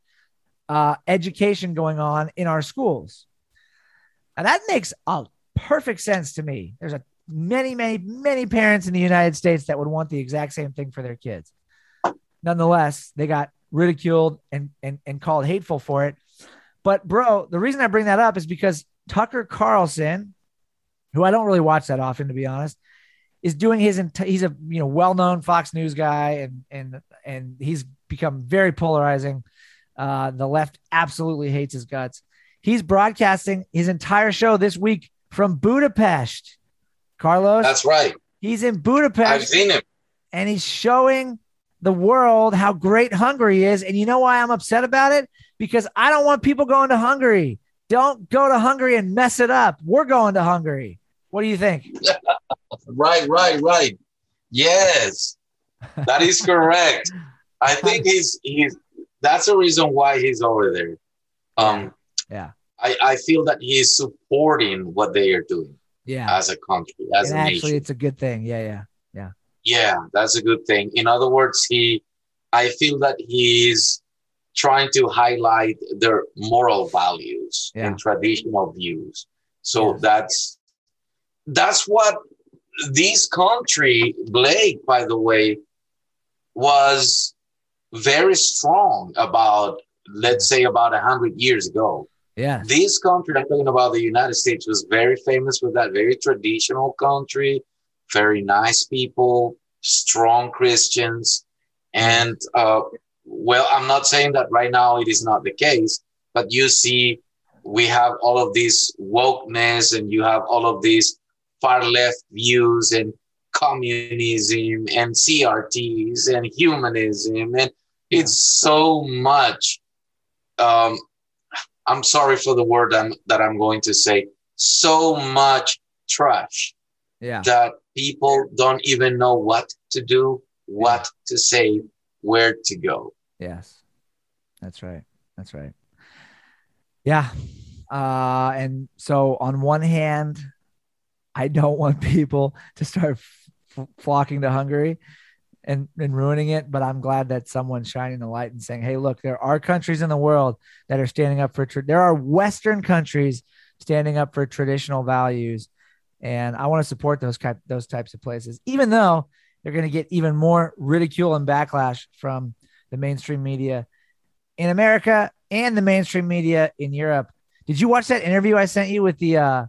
uh, education going on in our schools. And that makes a perfect sense to me. There's a many, many, many parents in the United States that would want the exact same thing for their kids. Nonetheless, they got ridiculed and, and, and called hateful for it. But, bro, the reason I bring that up is because Tucker Carlson, who I don't really watch that often, to be honest, is doing his he's a you know well-known Fox News guy and and and he's become very polarizing. Uh, the left absolutely hates his guts. He's broadcasting his entire show this week from Budapest. Carlos, that's right. He's in Budapest. I've seen him, and he's showing the world how great Hungary is. And you know why I'm upset about it? Because I don't want people going to Hungary. Don't go to Hungary and mess it up. We're going to Hungary. What do you think? <laughs> right, right, right. Yes, that is correct. I <laughs> think he's he's that's the reason why he's over there. Um, yeah. I, I feel that he is supporting what they are doing. Yeah. As a country, as and a actually, nation. it's a good thing. Yeah, yeah, yeah. Yeah, that's a good thing. In other words, he, I feel that he's trying to highlight their moral values Yeah. and traditional views. So Yes. that's that's what this country, Blake, by the way, was very strong about. Let's say about a hundred years ago. Yeah. This country, I'm talking about the United States, was very famous for that. Very traditional country, very nice people, strong Christians, and uh, well, I'm not saying that right now it is not the case, but you see, we have all of this wokeness, and you have all of these far left views and communism and CRTs and humanism, and it's so much. Um, I'm sorry for the word I'm, that I'm going to say. So much trash Yeah. that people don't even know what to do, what to say, where to go. Yes. That's right. That's right. Yeah. Uh, and so on one hand, I don't want people to start f- flocking to Hungary and, and ruining it, but I'm glad that someone's shining the light and saying, Hey, look, there are countries in the world that are standing up for, tra- there are Western countries standing up for traditional values. And I want to support those type, those types of places, even though they're going to get even more ridicule and backlash from the mainstream media in America and the mainstream media in Europe. Did you watch that interview I sent you with the uh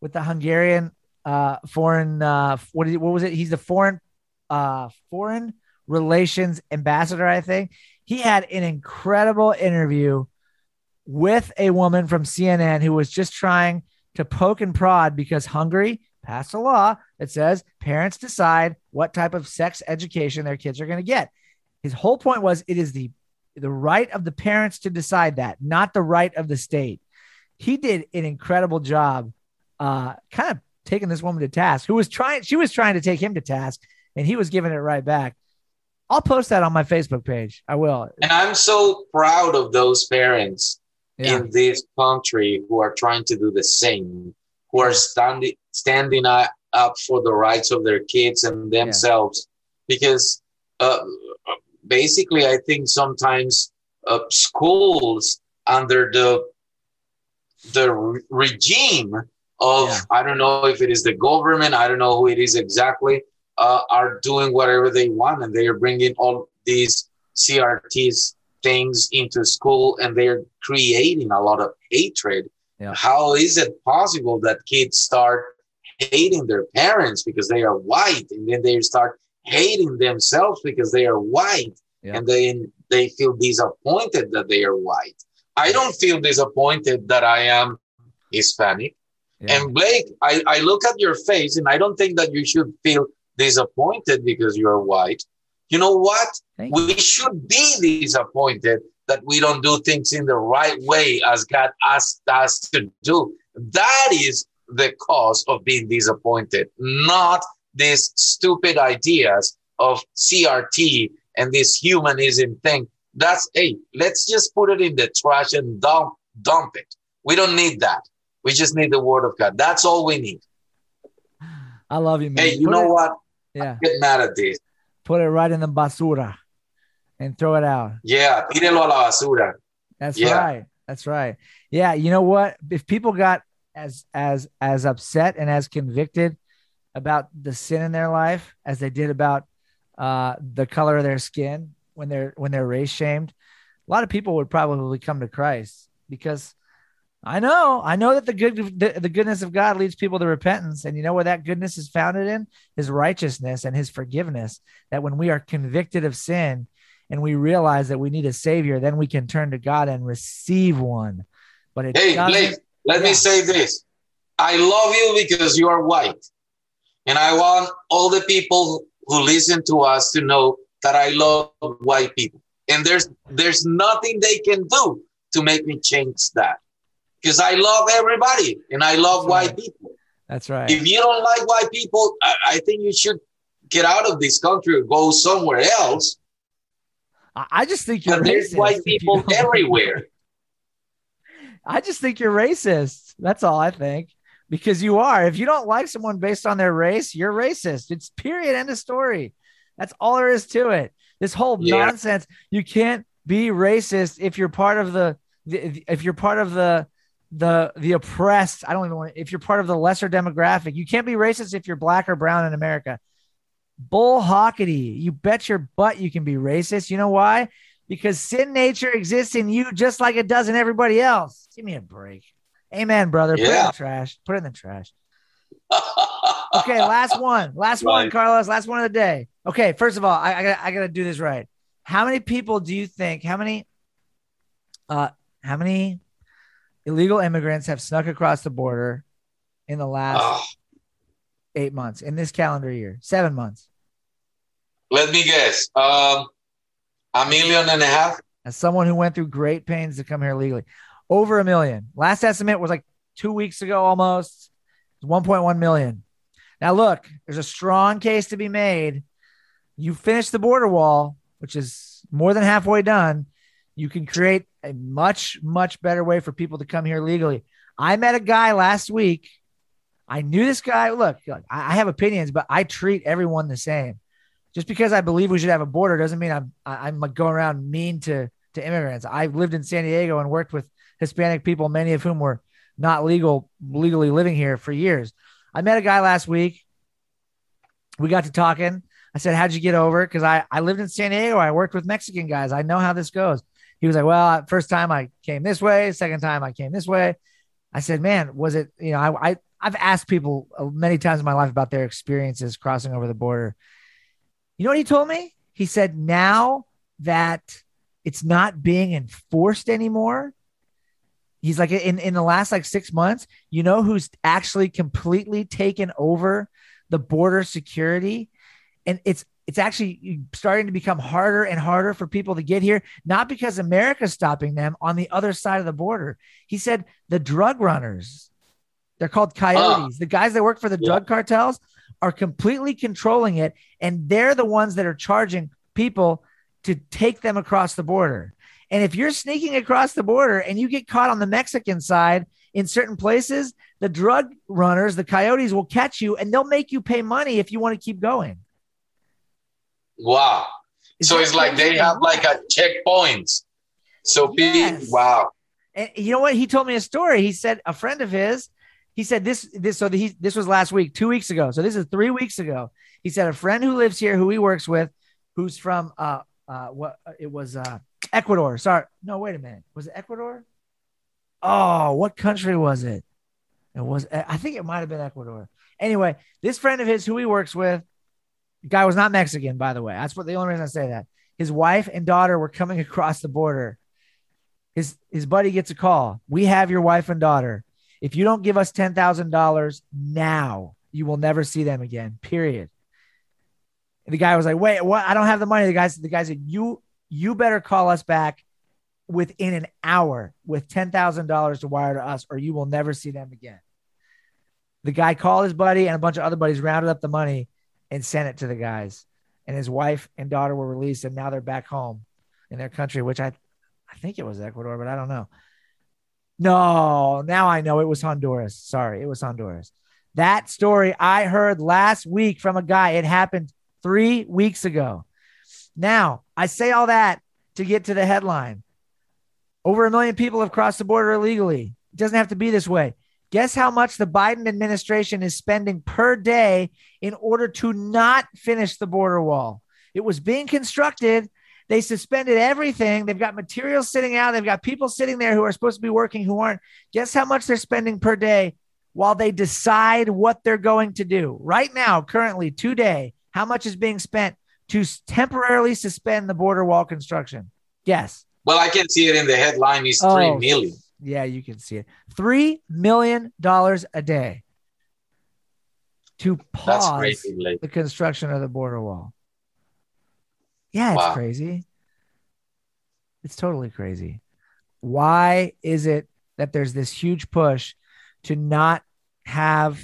with the Hungarian uh foreign uh what, is, what was it? He's the foreign uh foreign relations ambassador, I think. He had an incredible interview with a woman from CNN who was just trying to poke and prod because Hungary passed a law that says parents decide what type of sex education their kids are going to get. His whole point was it is the the right of the parents to decide that, not the right of the state. He did an incredible job, uh, kind of taking this woman to task, who was trying, she was trying to take him to task, and he was giving it right back. I'll post that on my Facebook page. I will. And I'm so proud of those parents Yeah. in this country who are trying to do the same, who are standing standing up for the rights of their kids and themselves. Because uh, basically, I think sometimes uh, schools under the the re- regime of Yeah. I don't know if it is the government, I don't know who it is exactly, uh, are doing whatever they want, and they are bringing all these CRTs things into school, and they're creating a lot of hatred. Yeah. How is it possible that kids start hating their parents because they are white, and then they start hating themselves because they are white, Yeah. and then they feel disappointed that they are white. I don't feel disappointed that I am Hispanic. Yeah. And Blake, I, I look at your face and I don't think that you should feel disappointed because you're white. You know what? Thank you. We should be disappointed that we don't do things in the right way as God asked us to do. That is the cause of being disappointed, not these stupid ideas of CRT and this humanism thing. That's hey, let's just put it in the trash and dump dump it. We don't need that. We just need the word of God. That's all we need. I love you, man. Hey, you Put know it- what? Yeah. Get mad at this. Put it right in the basura and throw it out. Yeah, tírelo a la basura. That's Yeah. right. That's right. Yeah, you know what? If people got as as as upset and as convicted about the sin in their life as they did about uh, the color of their skin when they're when they're race shamed, a lot of people would probably come to Christ because I know, I know that the good the, the goodness of God leads people to repentance, and you know where that goodness is founded in His righteousness and His forgiveness. That when we are convicted of sin and we realize that we need a savior, then we can turn to God and receive one. But it Hey, Blake, let Yeah. me say this. I love you because you are white. And I want all the people who listen to us to know that I love white people. And there's there's nothing they can do to make me change that. Because I love everybody and I love That's white right. people. that's right. If you don't like white people, I, I think you should get out of this country or go somewhere else. I, just think you're there's racist. white people <laughs> everywhere. I just think you're racist. That's all I think. Because you are. If you don't like someone based on their race, you're racist. It's period. End of story. That's all there is to it. This whole Yeah. nonsense. You can't be racist if you're part of the, the if you're part of the the the oppressed. I don't even want if you're part of the lesser demographic. You can't be racist if you're black or brown in America. Bull hockety. You bet your butt you can be racist. You know why? Because sin nature exists in you just like it does in everybody else. Give me a break. Amen, brother. Yeah. Put it in the trash. Put it in the trash. okay, last <laughs> one. Last right. one, Carlos. Last one of the day. Okay, first of all, I, I got I gotta do this right. How many people do you think? How many? Uh, how many illegal immigrants have snuck across the border in the last oh. eight months in this calendar year? Seven months. Let me guess. Um, a million and a half. As someone who went through great pains to come here legally, over a million. Last estimate was like two weeks ago almost. 1.1 million. Now, look, there's a strong case to be made. You finish the border wall, which is more than halfway done. You can create a much, much better way for people to come here legally. I met a guy last week. I knew this guy. Look, I have opinions, but I treat everyone the same. Just because I believe we should have a border doesn't mean I'm I'm going around mean to to immigrants. I've lived in San Diego and worked with Hispanic people, many of whom were not legal legally living here for years. I met a guy last week. We got to talking. I said, "How'd you get over?" Because I I lived in San Diego. I worked with Mexican guys. I know how this goes. He was like, "Well, first time I came this way. Second time I came this way." I said, "Man, was it? You know, I, I I've asked people many times in my life about their experiences crossing over the border. You know what he told me? He said, "Now that it's not being enforced anymore, He's like in, in the last like six months, you know who's actually completely taken over the border security? And it's it's actually starting to become harder and harder for people to get here, not because America's stopping them on the other side of the border. He said the drug runners, they're called coyotes, uh, the guys that work for the yeah. drug cartels are completely controlling it. And they're the ones that are charging people to take them across the border. And if you're sneaking across the border and you get caught on the Mexican side in certain places, the drug runners, the coyotes will catch you and they'll make you pay money if you want to keep going. Wow. Is so it's like they have like a checkpoint. So yes. People, wow. And you know what? He told me a story. He said a friend of his, he said this, this, so he, this was last week, two weeks ago. So this is three weeks ago. He said a friend who lives here, who he works with, who's from, uh, uh, what it was, uh, Ecuador. Sorry. No, wait a minute. Was it Ecuador? Oh, what country was it? It was, I think it might have been Ecuador. Anyway, this friend of his who he works with, guy was not Mexican, by the way. That's what the only reason I say that. His wife and daughter were coming <laughs> across the border. His his buddy gets a call. We have your wife and daughter. If you don't give us ten thousand dollars now, you will never see them again. Period. And the guy was like, "Wait, what? I don't have the money." The guy "The guy said you you better call us back within an hour with $10,000 to wire to us, or you will never see them again. The guy called his buddy and a bunch of other buddies, rounded up the money and sent it to the guys. And his wife and daughter were released, and now they're back home in their country, which I, I think it was Ecuador, but I don't know. No, now I know it was Honduras. Sorry, it was Honduras. That story I heard last week from a guy. It happened three weeks ago. Now, I say all that to get to the headline. Over a million people have crossed the border illegally. It doesn't have to be this way. Guess how much the Biden administration is spending per day in order to not finish the border wall? It was being constructed. They suspended everything. They've got materials sitting out. They've got people sitting there who are supposed to be working who aren't. Guess how much they're spending per day while they decide what they're going to do? Right now, currently, today, how much is being spent to temporarily suspend the border wall construction. Yes. Well, I can see it in the headline is oh, three million. Yeah, you can see it. Three million dollars a day to pause the construction of the border wall. Yeah, it's wow. crazy. It's totally crazy. Why is it that there's this huge push to not have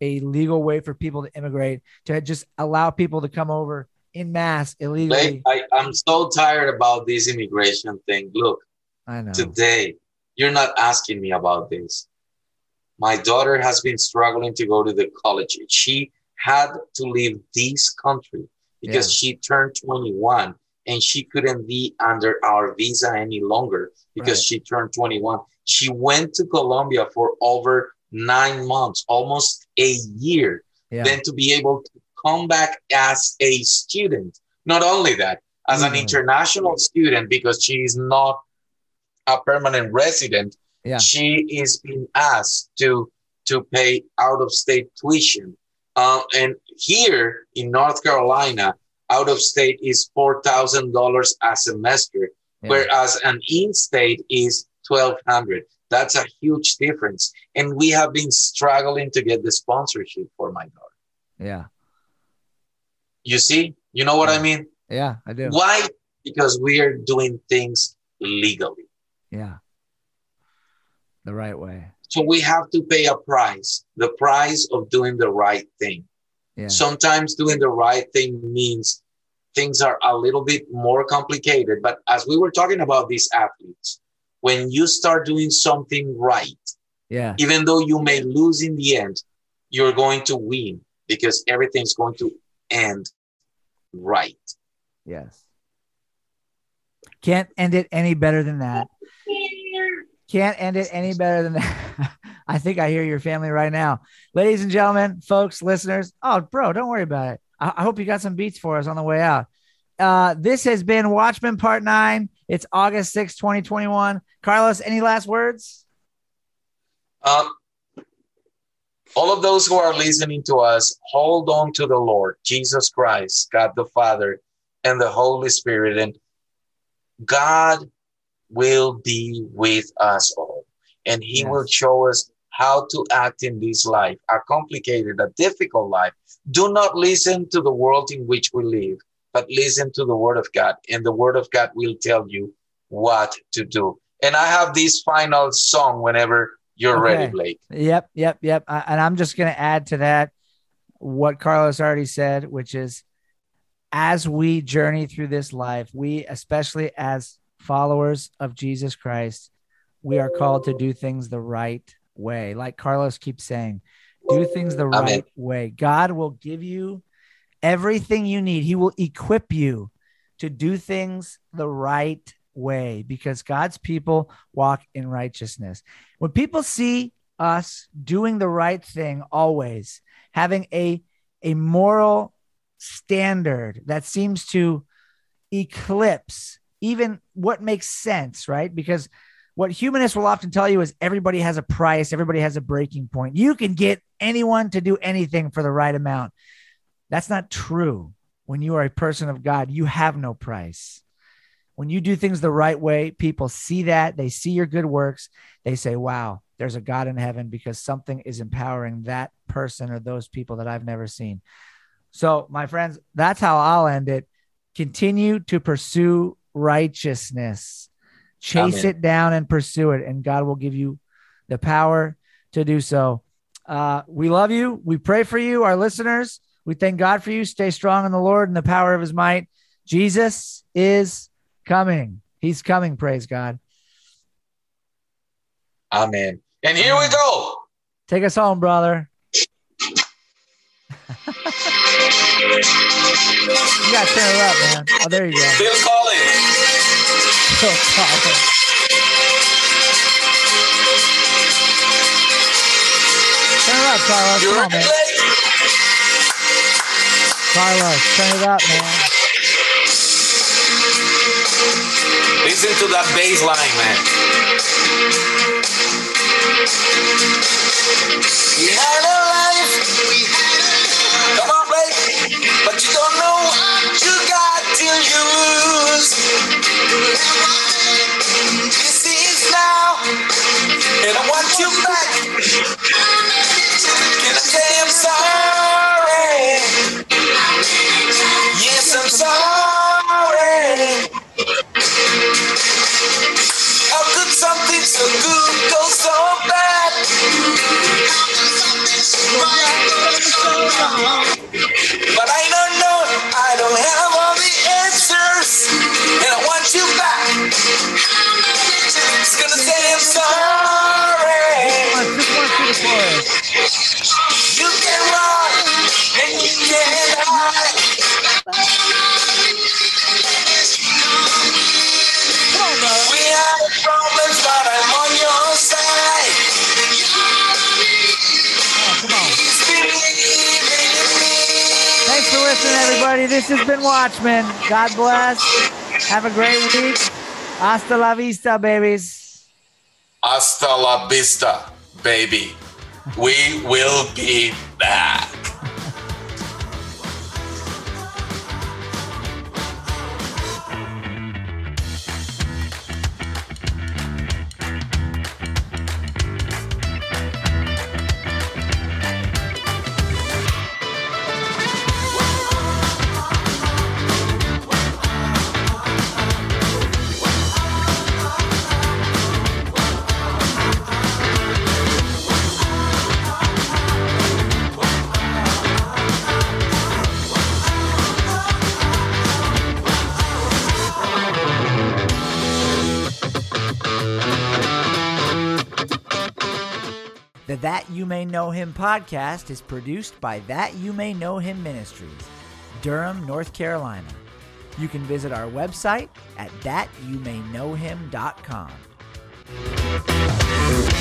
a legal way for people to immigrate, to just allow people to come over in mass illegally. I, I'm so tired about this immigration thing. Look, I know. Today, you're not asking me about this. My daughter has been struggling to go to the college. She had to leave this country because yeah. she turned 21 and she couldn't be under our visa any longer because right. she turned 21. She went to Colombia for over nine months, almost a year, yeah. then to be able to come back as a student. Not only that, as mm-hmm. an international student, because she is not a permanent resident, yeah. she is being asked to to pay out of state tuition. Uh, and here in North Carolina, out of state is four thousand dollars a semester, yeah. whereas an in state is twelve hundred. That's a huge difference, and we have been struggling to get the sponsorship for my daughter. Yeah. You see, you know what yeah. I mean? Yeah, I do. Why? Because we are doing things legally. Yeah. The right way. So we have to pay a price, the price of doing the right thing. Yeah. Sometimes doing the right thing means things are a little bit more complicated. But as we were talking about these athletes, when you start doing something right, yeah, even though you may lose in the end, you're going to win because everything's going to end right. Yes. Can't end it any better than that. Can't end it any better than that. <laughs> I think I hear your family right now. Ladies and gentlemen, folks, listeners. Oh, bro, don't worry about it. I, I hope you got some beats for us on the way out. Uh, this has been Watchmen Part 9. It's August 6, 2021. Carlos, any last words? Um, all of those who are listening to us, hold on to the Lord, Jesus Christ, God the Father, and the Holy Spirit. And God will be with us all. And He yes. will show us how to act in this life, a complicated, a difficult life. Do not listen to the world in which we live, but listen to the Word of God. And the Word of God will tell you what to do. And I have this final song whenever you're okay. ready, Blake. Yep, yep, yep. I, and I'm just going to add to that what Carlos already said, which is as we journey through this life, we, especially as followers of Jesus Christ, we are called to do things the right way. Like Carlos keeps saying, do things the right Amen. way. God will give you everything you need, He will equip you to do things the right way because God's people walk in righteousness. When people see us doing the right thing always, having a, a moral standard that seems to eclipse even what makes sense, right? Because what humanists will often tell you is everybody has a price, everybody has a breaking point. You can get anyone to do anything for the right amount. That's not true. When you are a person of God, you have no price. When you do things the right way, people see that, they see your good works, they say, wow, there's a God in heaven because something is empowering that person or those people that I've never seen. So, my friends, that's how I'll end it. Continue to pursue righteousness, chase Amen. it down and pursue it, and God will give you the power to do so. Uh, we love you. We pray for you, our listeners. We thank God for you. Stay strong in the Lord and the power of his might. Jesus is coming. He's coming. Praise God. Amen. And here we go. Take us home, brother. <laughs> you got to turn it up, man. Oh, there you go. Still calling. Still calling. Turn it up, Carlos. You're Come on, man. Carlos, turn it up, man. Listen to that bass line, man. We had a got has been Watchmen. God bless. Have a great week. Hasta la vista, babies. Hasta la vista, baby. We will be back. Know Him podcast is produced by That You May Know Him Ministries, Durham, North Carolina. You can visit our website at thatyoumayknowhim.com.